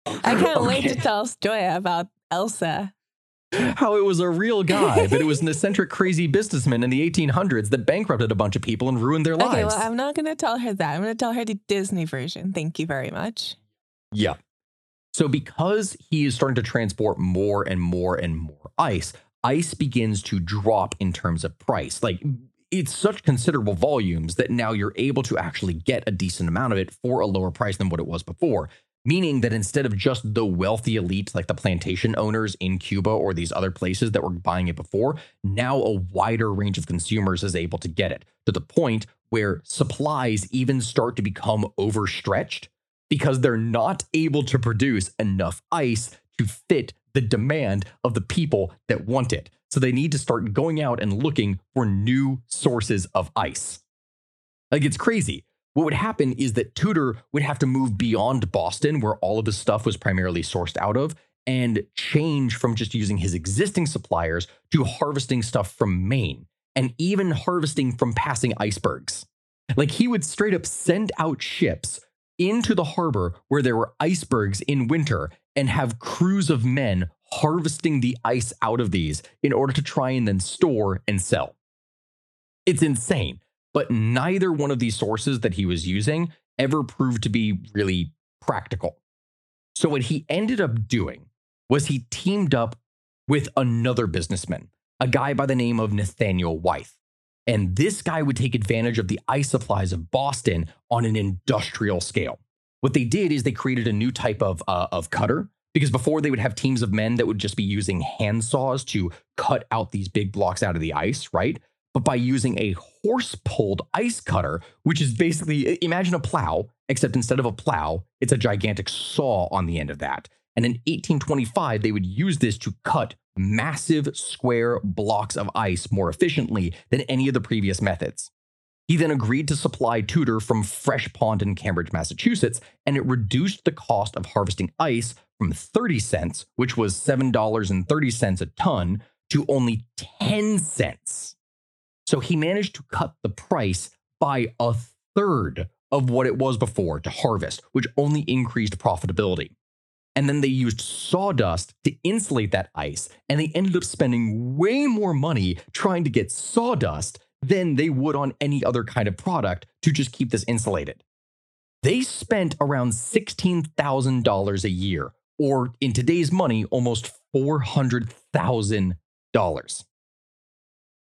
I can't wait to tell Joya about Elsa. <laughs> how it was a real guy, but it was an eccentric, crazy businessman in the 1800s that bankrupted a bunch of people and ruined their lives. Okay, well, I'm not going to tell her that. I'm going to tell her the Disney version. Thank you very much. Yeah. So because he is starting to transport more and more and more ice, ice begins to drop in terms of price. Like it's such considerable volumes that now you're able to actually get a decent amount of it for a lower price than what it was before. Meaning that instead of just the wealthy elite, like the plantation owners in Cuba or these other places that were buying it before, now a wider range of consumers is able to get it to the point where supplies even start to become overstretched because they're not able to produce enough ice to fit the demand of the people that want it. So they need to start going out and looking for new sources of ice. Like it's crazy. What would happen is that Tudor would have to move beyond Boston, where all of his stuff was primarily sourced out of, and change from just using his existing suppliers to harvesting stuff from Maine and even harvesting from passing icebergs. Like he would straight up send out ships into the harbor where there were icebergs in winter and have crews of men harvesting the ice out of these in order to try and then store and sell. It's insane. But neither one of these sources that he was using ever proved to be really practical. So, what he ended up doing was he teamed up with another businessman, a guy by the name of Nathaniel Wyeth. And this guy would take advantage of the ice supplies of Boston on an industrial scale. What they did is they created a new type of, uh, of cutter because before they would have teams of men that would just be using hand saws to cut out these big blocks out of the ice, right? But by using a horse pulled ice cutter, which is basically imagine a plow, except instead of a plow, it's a gigantic saw on the end of that. And in 1825, they would use this to cut massive square blocks of ice more efficiently than any of the previous methods. He then agreed to supply Tudor from Fresh Pond in Cambridge, Massachusetts, and it reduced the cost of harvesting ice from 30 cents, which was $7.30 a ton, to only 10 cents so he managed to cut the price by a third of what it was before to harvest, which only increased profitability. And then they used sawdust to insulate that ice, and they ended up spending way more money trying to get sawdust than they would on any other kind of product to just keep this insulated. They spent around $16,000 a year, or in today's money, almost $400,000.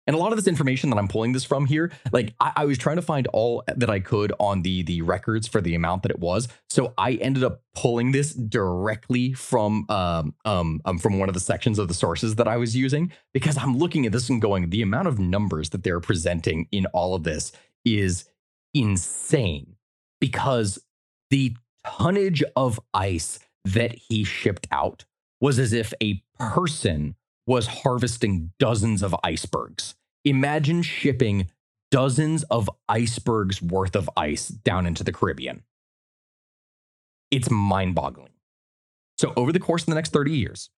And a lot of this information that I'm pulling this from here, like I, I, was trying to find all that I could on the the records for the amount that it was. So I ended up pulling this directly from um, um, um from one of the sections of the sources that I was using because I'm looking at this and going, the amount of numbers that they're presenting in all of this is insane because the tonnage of ice that he shipped out was as if a person was harvesting dozens of icebergs. Imagine shipping dozens of icebergs worth of ice down into the Caribbean. It's mind boggling. So, over the course of the next 30 years,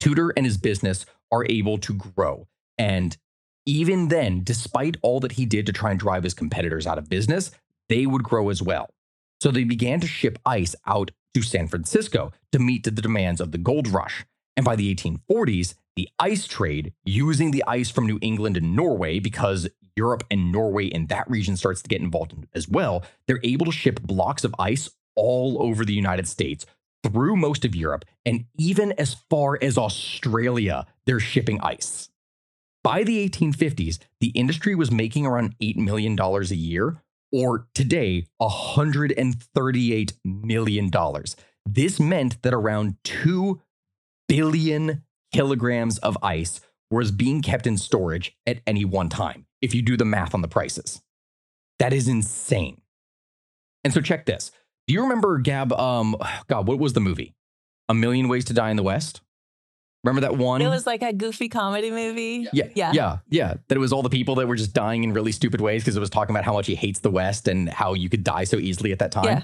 Tudor and his business are able to grow. And even then, despite all that he did to try and drive his competitors out of business, they would grow as well. So, they began to ship ice out to San Francisco to meet the demands of the gold rush. And by the 1840s, the ice trade using the ice from New England and Norway, because Europe and Norway in that region starts to get involved as well, they're able to ship blocks of ice all over the United States through most of Europe and even as far as Australia, they're shipping ice. By the 1850s, the industry was making around $8 million a year, or today, $138 million. This meant that around 2 billion kilograms of ice was being kept in storage at any one time, if you do the math on the prices. That is insane. And so check this. Do you remember Gab um <sighs> god, what was the movie? A Million Ways to Die in the West? Remember that one? It was like a goofy comedy movie. Yeah. Yeah. Yeah. Yeah. That it was all the people that were just dying in really stupid ways because it was talking about how much he hates the West and how you could die so easily at that time. Yeah.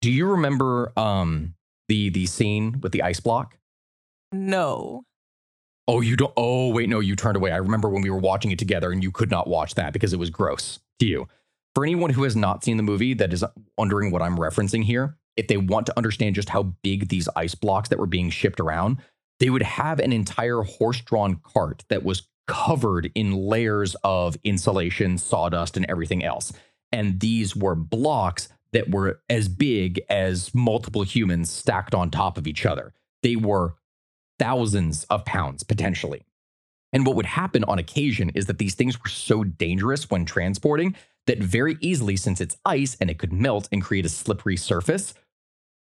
Do you remember um the the scene with the ice block? No. Oh, you don't. Oh, wait, no, you turned away. I remember when we were watching it together and you could not watch that because it was gross to you. For anyone who has not seen the movie that is wondering what I'm referencing here, if they want to understand just how big these ice blocks that were being shipped around, they would have an entire horse drawn cart that was covered in layers of insulation, sawdust, and everything else. And these were blocks that were as big as multiple humans stacked on top of each other. They were thousands of pounds potentially. And what would happen on occasion is that these things were so dangerous when transporting that very easily, since it's ice and it could melt and create a slippery surface,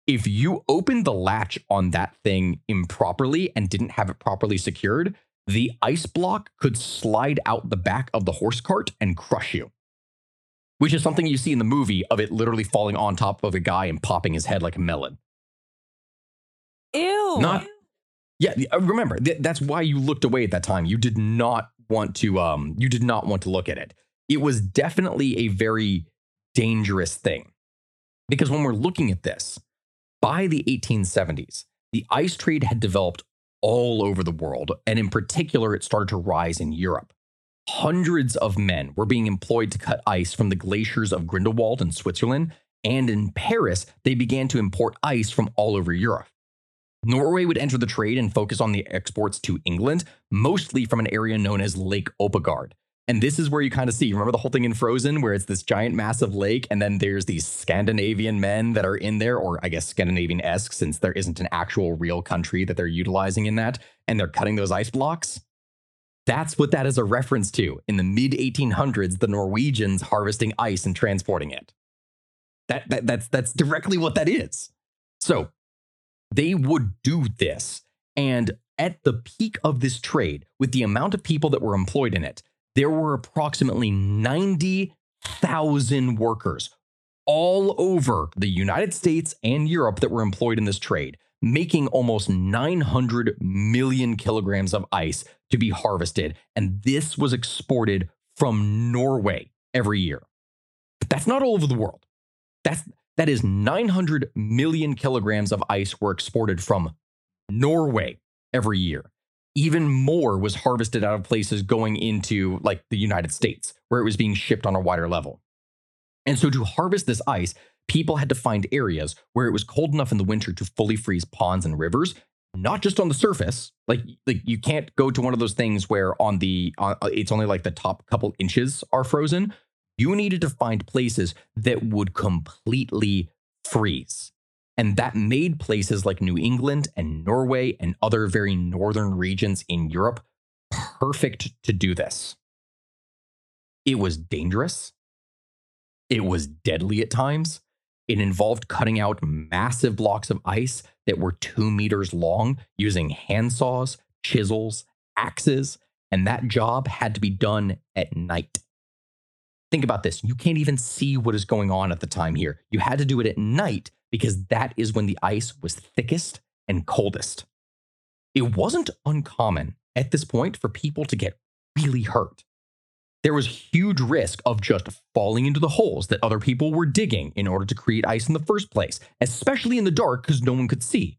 If you opened the latch on that thing improperly and didn't have it properly secured, the ice block could slide out the back of the horse cart and crush you. Which is something you see in the movie of it literally falling on top of a guy and popping his head like a melon. Ew. Not Yeah, uh, remember, th- that's why you looked away at that time. You did not want to um you did not want to look at it. It was definitely a very dangerous thing. Because when we're looking at this, by the 1870s, the ice trade had developed all over the world, and in particular, it started to rise in Europe. Hundreds of men were being employed to cut ice from the glaciers of Grindelwald in Switzerland, and in Paris, they began to import ice from all over Europe. Norway would enter the trade and focus on the exports to England, mostly from an area known as Lake Oppegård. And this is where you kind of see, remember the whole thing in Frozen where it's this giant massive lake and then there's these Scandinavian men that are in there, or I guess Scandinavian-esque since there isn't an actual real country that they're utilizing in that, and they're cutting those ice blocks? That's what that is a reference to. In the mid 1800s, the Norwegians harvesting ice and transporting it. That, that that's that's directly what that is. So they would do this, and at the peak of this trade, with the amount of people that were employed in it, there were approximately 90,000 workers all over the United States and Europe that were employed in this trade, making almost 900 million kilograms of ice to be harvested. And this was exported from Norway every year. But that's not all over the world. That's that is 900 million kilograms of ice were exported from Norway every year even more was harvested out of places going into like the United States, where it was being shipped on a wider level. And so to harvest this ice, people had to find areas where it was cold enough in the winter to fully freeze ponds and rivers, not just on the surface. Like like you can't go to one of those things where on the uh, it's only like the top couple inches are frozen. You needed to find places that would completely freeze. And that made places like New England and Norway and other very northern regions in Europe perfect to do this. It was dangerous. It was deadly at times. It involved cutting out massive blocks of ice that were two meters long using handsaws, chisels, axes, and that job had to be done at night. Think about this you can't even see what is going on at the time here. You had to do it at night because that is when the ice was thickest and coldest. It wasn't uncommon at this point for people to get really hurt. There was huge risk of just falling into the holes that other people were digging in order to create ice in the first place, especially in the dark because no one could see.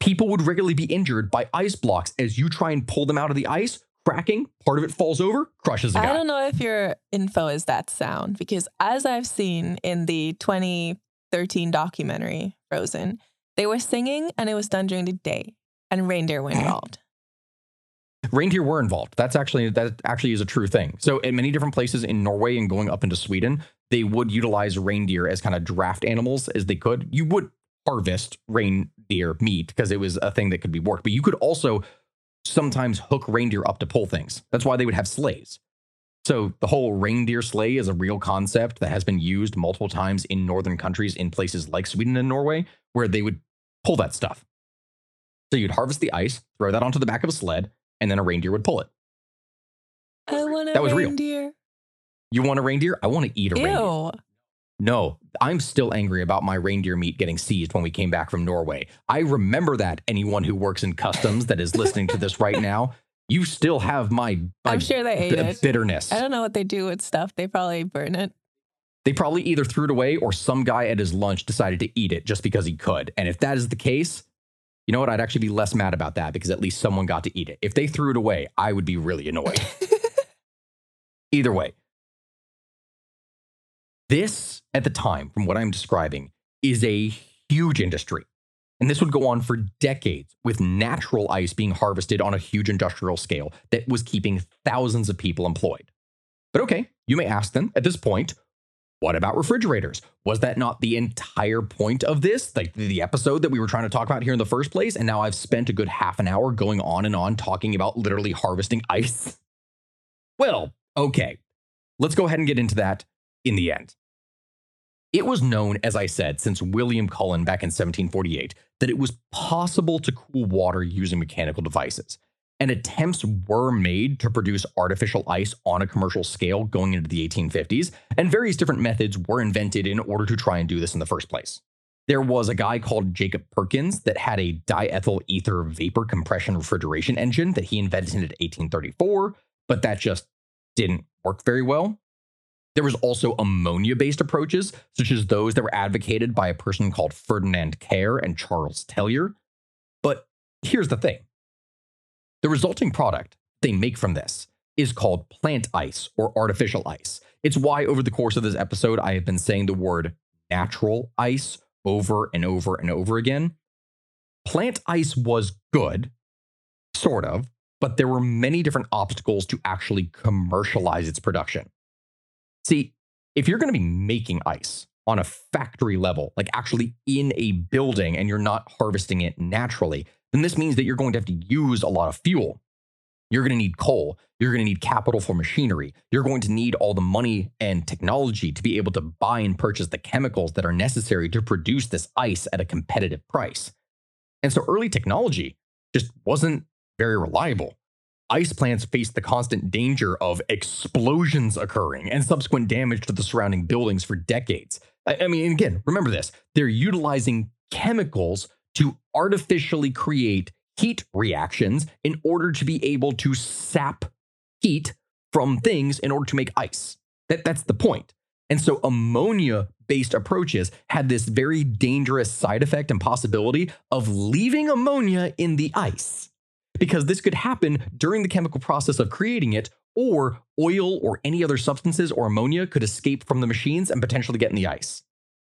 People would regularly be injured by ice blocks as you try and pull them out of the ice, cracking, part of it falls over, crushes a guy. I don't know if your info is that sound because as I've seen in the 2013 documentary, Frozen, they were singing and it was done during the day and reindeer were eh? involved. Reindeer were involved. That's actually that actually is a true thing. So in many different places in Norway and going up into Sweden, they would utilize reindeer as kind of draft animals as they could. You would harvest reindeer meat because it was a thing that could be worked, but you could also sometimes hook reindeer up to pull things. That's why they would have sleighs. So the whole reindeer sleigh is a real concept that has been used multiple times in northern countries in places like Sweden and Norway, where they would pull that stuff. So you'd harvest the ice, throw that onto the back of a sled, and then a reindeer would pull it. I want a that was reindeer. real. You want a reindeer? I want to eat a Ew. reindeer. No, I'm still angry about my reindeer meat getting seized when we came back from Norway. I remember that. Anyone who works in customs that is listening to this right now, you still have my, my I'm sure they ate b- it. bitterness. I don't know what they do with stuff. They probably burn it. They probably either threw it away or some guy at his lunch decided to eat it just because he could. And if that is the case, you know what? I'd actually be less mad about that because at least someone got to eat it. If they threw it away, I would be really annoyed. <laughs> either way, this at the time, from what I'm describing, is a huge industry. And this would go on for decades with natural ice being harvested on a huge industrial scale that was keeping thousands of people employed. But okay, you may ask them at this point, what about refrigerators? Was that not the entire point of this? Like the episode that we were trying to talk about here in the first place? And now I've spent a good half an hour going on and on talking about literally harvesting ice. <laughs> Well, okay. Let's go ahead and get into that in the end. It was known, as I said, since William Cullen back in 1748, that it was possible to cool water using mechanical devices. And attempts were made to produce artificial ice on a commercial scale going into the 1850s, and various different methods were invented in order to try and do this in the first place. There was a guy called Jacob Perkins that had a diethyl ether vapor compression refrigeration engine that he invented in 1834, but that just didn't work very well. There was also ammonia based approaches, such as those that were advocated by a person called Ferdinand Carré and Charles Tellier. But here's the thing the resulting product they make from this is called plant ice or artificial ice. It's why, over the course of this episode, I have been saying the word natural ice over and over and over again. Plant ice was good, sort of, but there were many different obstacles to actually commercialize its production. See, if you're going to be making ice on a factory level, like actually in a building, and you're not harvesting it naturally, then this means that you're going to have to use a lot of fuel. You're going to need coal. You're going to need capital for machinery. You're going to need all the money and technology to be able to buy and purchase the chemicals that are necessary to produce this ice at a competitive price. And so early technology just wasn't very reliable. Ice plants faced the constant danger of explosions occurring and subsequent damage to the surrounding buildings for decades. I, mean, again, remember this they're utilizing chemicals to artificially create heat reactions in order to be able to sap heat from things in order to make ice. That, that's the point. And so ammonia based approaches had this very dangerous side effect and possibility of leaving ammonia in the ice because this could happen during the chemical process of creating it, or oil or any other substances or ammonia could escape from the machines and potentially get in the ice.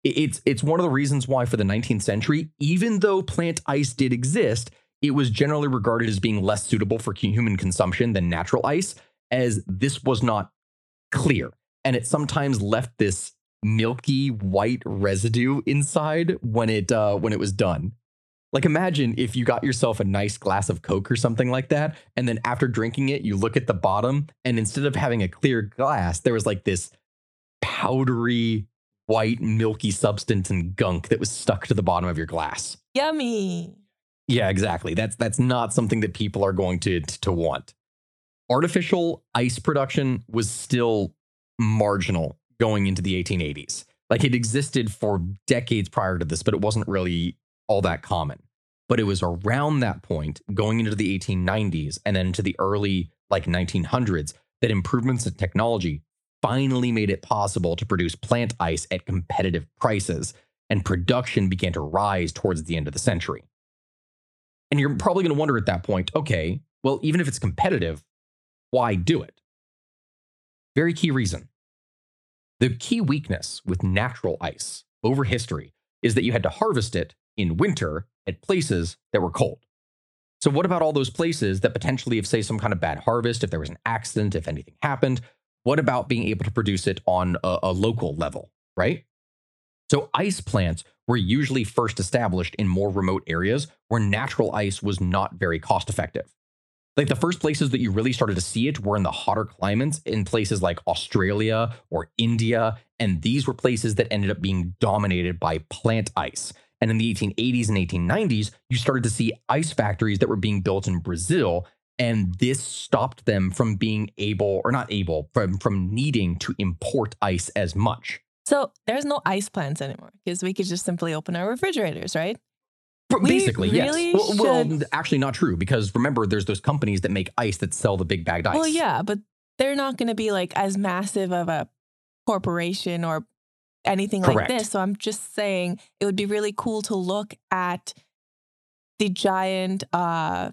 It's, it's one of the reasons why, for the 19th century, even though plant ice did exist, it was generally regarded as being less suitable for human consumption than natural ice, as this was not clear. And it sometimes left this milky white residue inside when it uh, when it was done. Like imagine if you got yourself a nice glass of Coke or something like that, and then after drinking it, you look at the bottom, and instead of having a clear glass, there was like this powdery white milky substance and gunk that was stuck to the bottom of your glass. Yummy. Yeah, exactly. That's that's not something that people are going to to want. Artificial ice production was still marginal going into the 1880s. Like it existed for decades prior to this, but it wasn't really all that common. But it was around that point, going into the 1890s and then to the early like 1900s, that improvements in technology finally made it possible to produce plant ice at competitive prices, and production began to rise towards the end of the century. And you're probably going to wonder at that point okay, well, even if it's competitive, why do it? Very key reason. The key weakness with natural ice over history is that you had to harvest it in winter at places that were cold. So, what about all those places that potentially, if, say, some kind of bad harvest, if there was an accident, if anything happened, what about being able to produce it on a, a local level, right? So, ice plants were usually first established in more remote areas where natural ice was not very cost effective. Like the first places that you really started to see it were in the hotter climates in places like Australia or India. And these were places that ended up being dominated by plant ice. And in the 1880s and 1890s, you started to see ice factories that were being built in Brazil. And this stopped them from being able, or not able, from, from needing to import ice as much. So there's no ice plants anymore because we could just simply open our refrigerators, right? Basically, really yes. Well, well, actually, not true because remember, there's those companies that make ice that sell the big bagged ice. Well, yeah, but they're not going to be like as massive of a corporation or anything Correct. like this. So I'm just saying it would be really cool to look at the giant uh,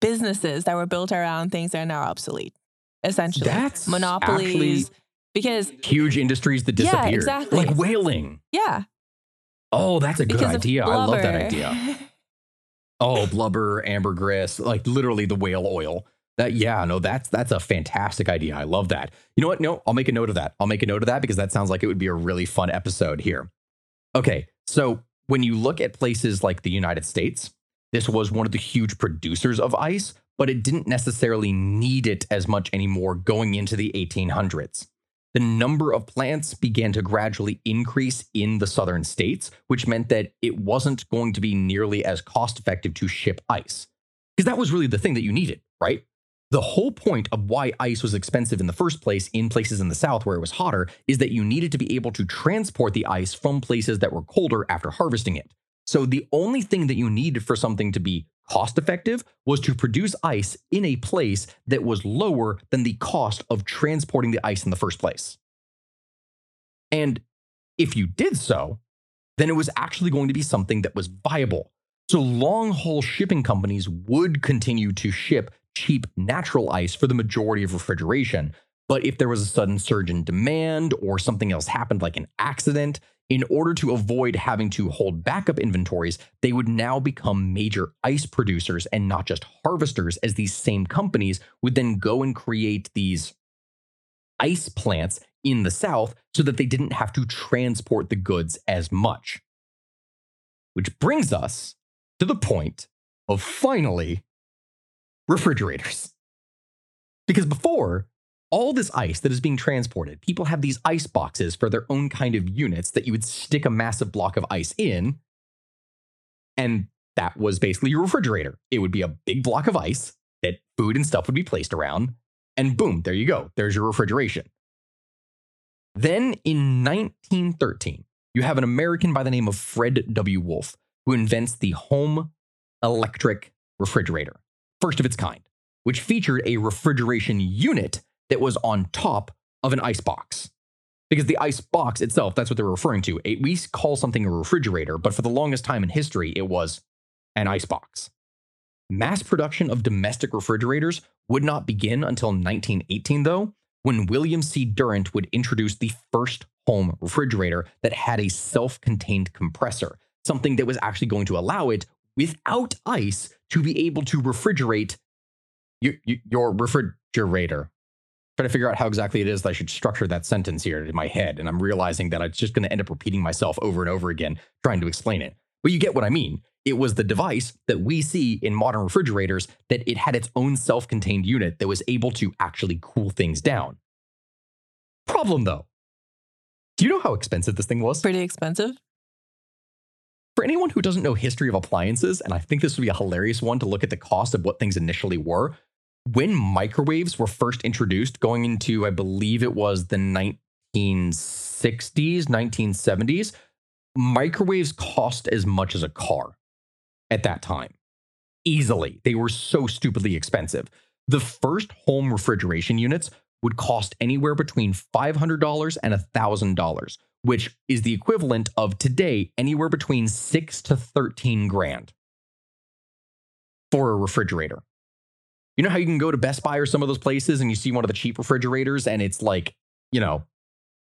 businesses that were built around things that are now obsolete. Essentially, that's monopolies. Because huge industries that disappeared, yeah, exactly. like whaling. Yeah, Oh, that's a good idea. I love that idea. <laughs> oh, blubber, ambergris, like literally the whale oil. That yeah, no, that's that's a fantastic idea. I love that. You know what? No, I'll make a note of that. I'll make a note of that because that sounds like it would be a really fun episode here. Okay, so when you look at places like the United States, this was one of the huge producers of ice, but it didn't necessarily need it as much anymore going into the 1800s. the number of plants began to gradually increase in the southern states, which meant that it wasn't going to be nearly as cost effective to ship ice. Because that was really the thing that you needed, right? The whole point of why ice was expensive in the first place in places in the south where it was hotter is that you needed to be able to transport the ice from places that were colder after harvesting it. So the only thing that you needed for something to be cost effective was to produce ice in a place that was lower than the cost of transporting the ice in the first place. And if you did so, then it was actually going to be something that was viable. So long haul shipping companies would continue to ship cheap natural ice for the majority of refrigeration. But if there was a sudden surge in demand or something else happened, like an accident, in order to avoid having to hold backup inventories, they would now become major ice producers and not just harvesters, as these same companies would then go and create these ice plants in the South so that they didn't have to transport the goods as much. Which brings us to the point of finally refrigerators. Because before, all this ice that is being transported, people have these ice boxes for their own kind of units that you would stick a massive block of ice in. And that was basically your refrigerator. It would be a big block of ice that food and stuff would be placed around. And boom, there you go. There's your refrigeration. Then in 1913, you have an American by the name of Fred W. Wolf who invents the home electric refrigerator, first of its kind, which featured a refrigeration unit that was on top of an ice box. Because the ice box itself, that's what they're referring to. We call something a refrigerator, but for the longest time in history, it was an ice box. Mass production of domestic refrigerators would not begin until 1918, though, when William C. Durant would introduce the first home refrigerator that had a self contained compressor, something that was actually going to allow it without ice to be able to refrigerate your, your refrigerator trying to figure out how exactly it is that I should structure that sentence here in my head. And I'm realizing that I'm just going to end up repeating myself over and over again trying to explain it. But you get what I mean. It was the device that we see in modern refrigerators that it had its own self contained unit that was able to actually cool things down. Problem though, do you know how expensive this thing was? Pretty expensive. For anyone who doesn't know history of appliances, and I think this would be a hilarious one to look at the cost of what things initially were, when microwaves were first introduced, going into, I believe it was the 1960s, 1970s, microwaves cost as much as a car at that time. Easily. They were so stupidly expensive. The first home refrigeration units would cost anywhere between $500 and $1,000, which is the equivalent of today anywhere between 6 to 13 grand for a refrigerator. You know how you can go to Best Buy or some of those places and you see one of the cheap refrigerators and it's like, you know,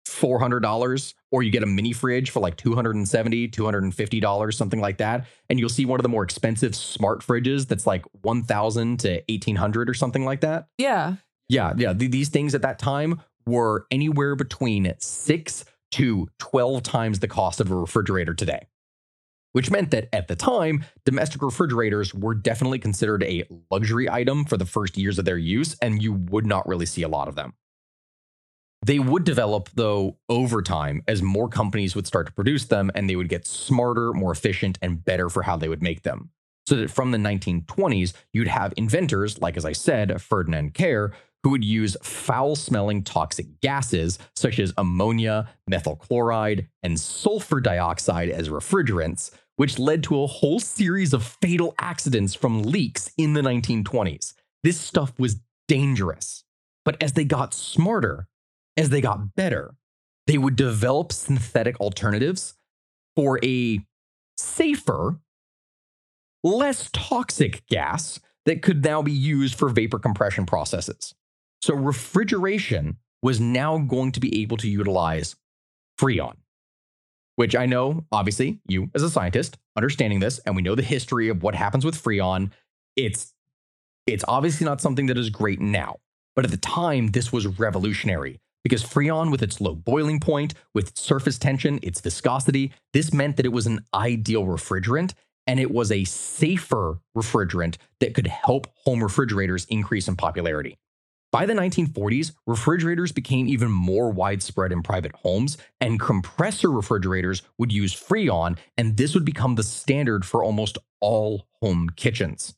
$400 or you get a mini fridge for like $270, $250, something like that. And you'll see one of the more expensive smart fridges that's like 1000 to 1800 or something like that. Yeah. Yeah. Yeah. These things at that time were anywhere between six to 12 times the cost of a refrigerator today which meant that at the time, domestic refrigerators were definitely considered a luxury item for the first years of their use, and you would not really see a lot of them. They would develop, though, over time as more companies would start to produce them and they would get smarter, more efficient, and better for how they would make them. So that from the 1920s, you'd have inventors, like as I said, Ferdinand Carré, who would use foul smelling toxic gases such as ammonia, methyl chloride, and sulfur dioxide as refrigerants, which led to a whole series of fatal accidents from leaks in the 1920s. This stuff was dangerous. But as they got smarter, as they got better, they would develop synthetic alternatives for a safer, less toxic gas that could now be used for vapor compression processes. So refrigeration was now going to be able to utilize Freon, which I know, obviously, you as a scientist understanding this, and we know the history of what happens with Freon. It's it's obviously not something that is great now, but at the time, this was revolutionary because Freon, with its low boiling point, with surface tension, its viscosity, this meant that it was an ideal refrigerant and it was a safer refrigerant that could help home refrigerators increase in popularity. By the 1940s, refrigerators became even more widespread in private homes, and compressor refrigerators would use Freon, and this would become the standard for almost all home kitchens.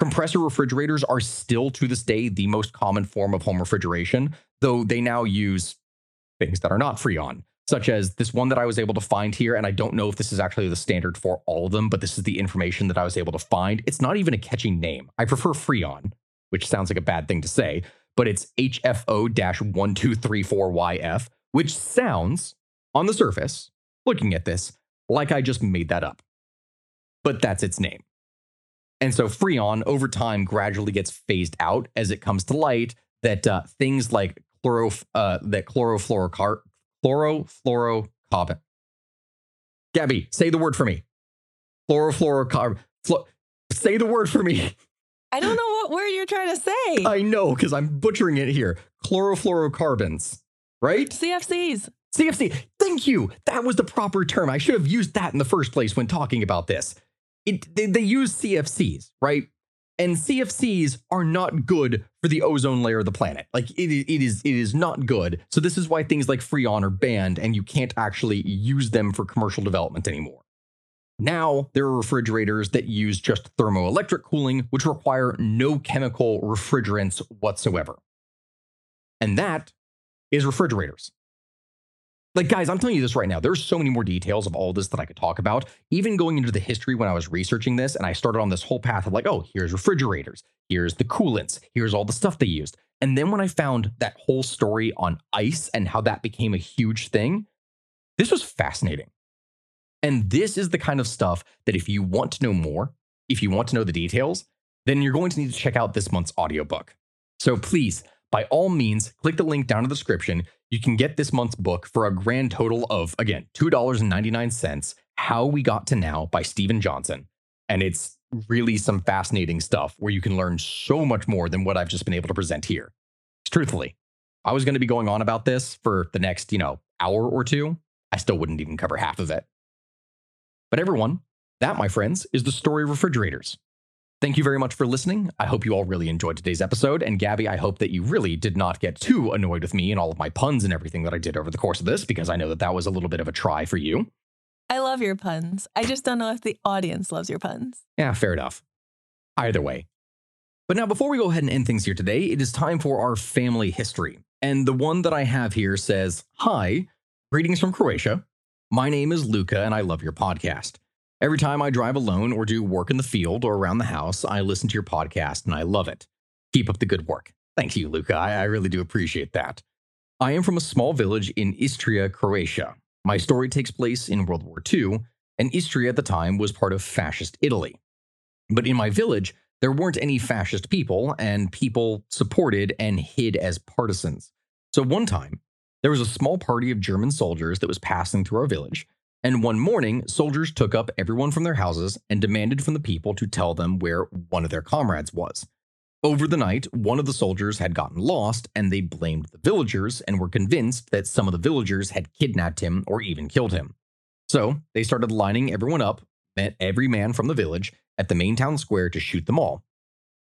Compressor refrigerators are still to this day the most common form of home refrigeration, though they now use things that are not Freon, such as this one that I was able to find here. And I don't know if this is actually the standard for all of them, but this is the information that I was able to find. It's not even a catchy name. I prefer Freon, which sounds like a bad thing to say, but it's HFO 1234YF, which sounds on the surface, looking at this, like I just made that up. But that's its name. And so Freon over time gradually gets phased out as it comes to light that uh, things like chloro, uh, that chlorofluorocar, chlorofluorocarbon. Gabby, say the word for me. Chlorofluorocarbon. Flo- say the word for me. <laughs> I don't know what word you're trying to say. I know because I'm butchering it here. Chlorofluorocarbons, right? CFCs. CFC. Thank you. That was the proper term. I should have used that in the first place when talking about this. It, they, they use CFCs, right? And CFCs are not good for the ozone layer of the planet. Like it, it is it is not good. So this is why things like Freon are banned and you can't actually use them for commercial development anymore. Now, there are refrigerators that use just thermoelectric cooling, which require no chemical refrigerants whatsoever. And that is refrigerators. Like, guys, I'm telling you this right now. There's so many more details of all this that I could talk about. Even going into the history when I was researching this, and I started on this whole path of like, oh, here's refrigerators, here's the coolants, here's all the stuff they used. And then when I found that whole story on ice and how that became a huge thing, this was fascinating. And this is the kind of stuff that if you want to know more, if you want to know the details, then you're going to need to check out this month's audiobook. So please, by all means, click the link down in the description. You can get this month's book for a grand total of, again, $2.99 How We Got to Now by Steven Johnson. And it's really some fascinating stuff where you can learn so much more than what I've just been able to present here. Truthfully, I was going to be going on about this for the next, you know, hour or two. I still wouldn't even cover half of it. But everyone, that, my friends, is the story of refrigerators. Thank you very much for listening. I hope you all really enjoyed today's episode. And Gabby, I hope that you really did not get too annoyed with me and all of my puns and everything that I did over the course of this, because I know that that was a little bit of a try for you. I love your puns. I just don't know if the audience loves your puns. Yeah, fair enough. Either way. But now, before we go ahead and end things here today, it is time for our family history. And the one that I have here says Hi, greetings from Croatia. My name is Luca, and I love your podcast. Every time I drive alone or do work in the field or around the house, I listen to your podcast and I love it. Keep up the good work. Thank you, Luca. I, I really do appreciate that. I am from a small village in Istria, Croatia. My story takes place in World War II, and Istria at the time was part of fascist Italy. But in my village, there weren't any fascist people, and people supported and hid as partisans. So one time, there was a small party of German soldiers that was passing through our village, and one morning, soldiers took up everyone from their houses and demanded from the people to tell them where one of their comrades was. Over the night, one of the soldiers had gotten lost, and they blamed the villagers and were convinced that some of the villagers had kidnapped him or even killed him. So they started lining everyone up, met every man from the village, at the main town square to shoot them all.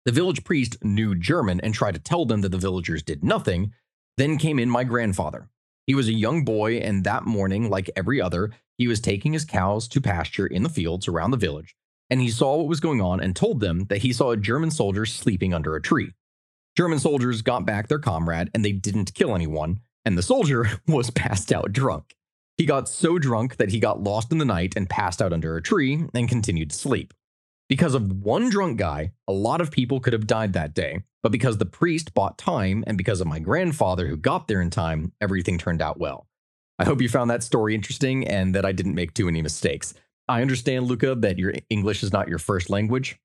The village priest knew German and tried to tell them that the villagers did nothing, then came in my grandfather. He was a young boy, and that morning, like every other, he was taking his cows to pasture in the fields around the village, and he saw what was going on and told them that he saw a German soldier sleeping under a tree. German soldiers got back their comrade, and they didn't kill anyone, and the soldier <laughs> was passed out drunk. He got so drunk that he got lost in the night and passed out under a tree and continued to sleep. Because of one drunk guy, a lot of people could have died that day, but because the priest bought time and because of my grandfather who got there in time, everything turned out well. I hope you found that story interesting and that I didn't make too many mistakes. I understand, Luca, that your English is not your first language,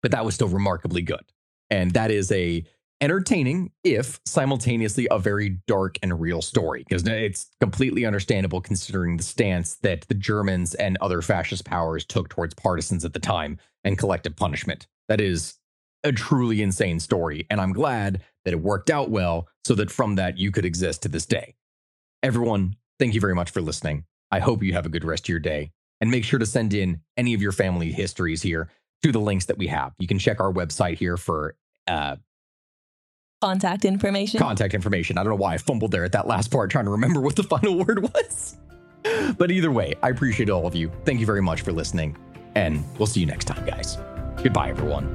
but that was still remarkably good. And that is a entertaining, if simultaneously a very dark and real story, because it's completely understandable considering the stance that the Germans and other fascist powers took towards partisans at the time and collective punishment. That is a truly insane story, and I'm glad that it worked out well so that from that you could exist to this day. Everyone, thank you very much for listening. I hope you have a good rest of your day, and make sure to send in any of your family histories here to the links that we have. You can check our website here for uh, Contact information. Contact information. I don't know why I fumbled there at that last part, trying to remember what the <laughs> final word was. But either way, I appreciate all of you. Thank you very much for listening, and we'll see you next time, guys. Goodbye, everyone.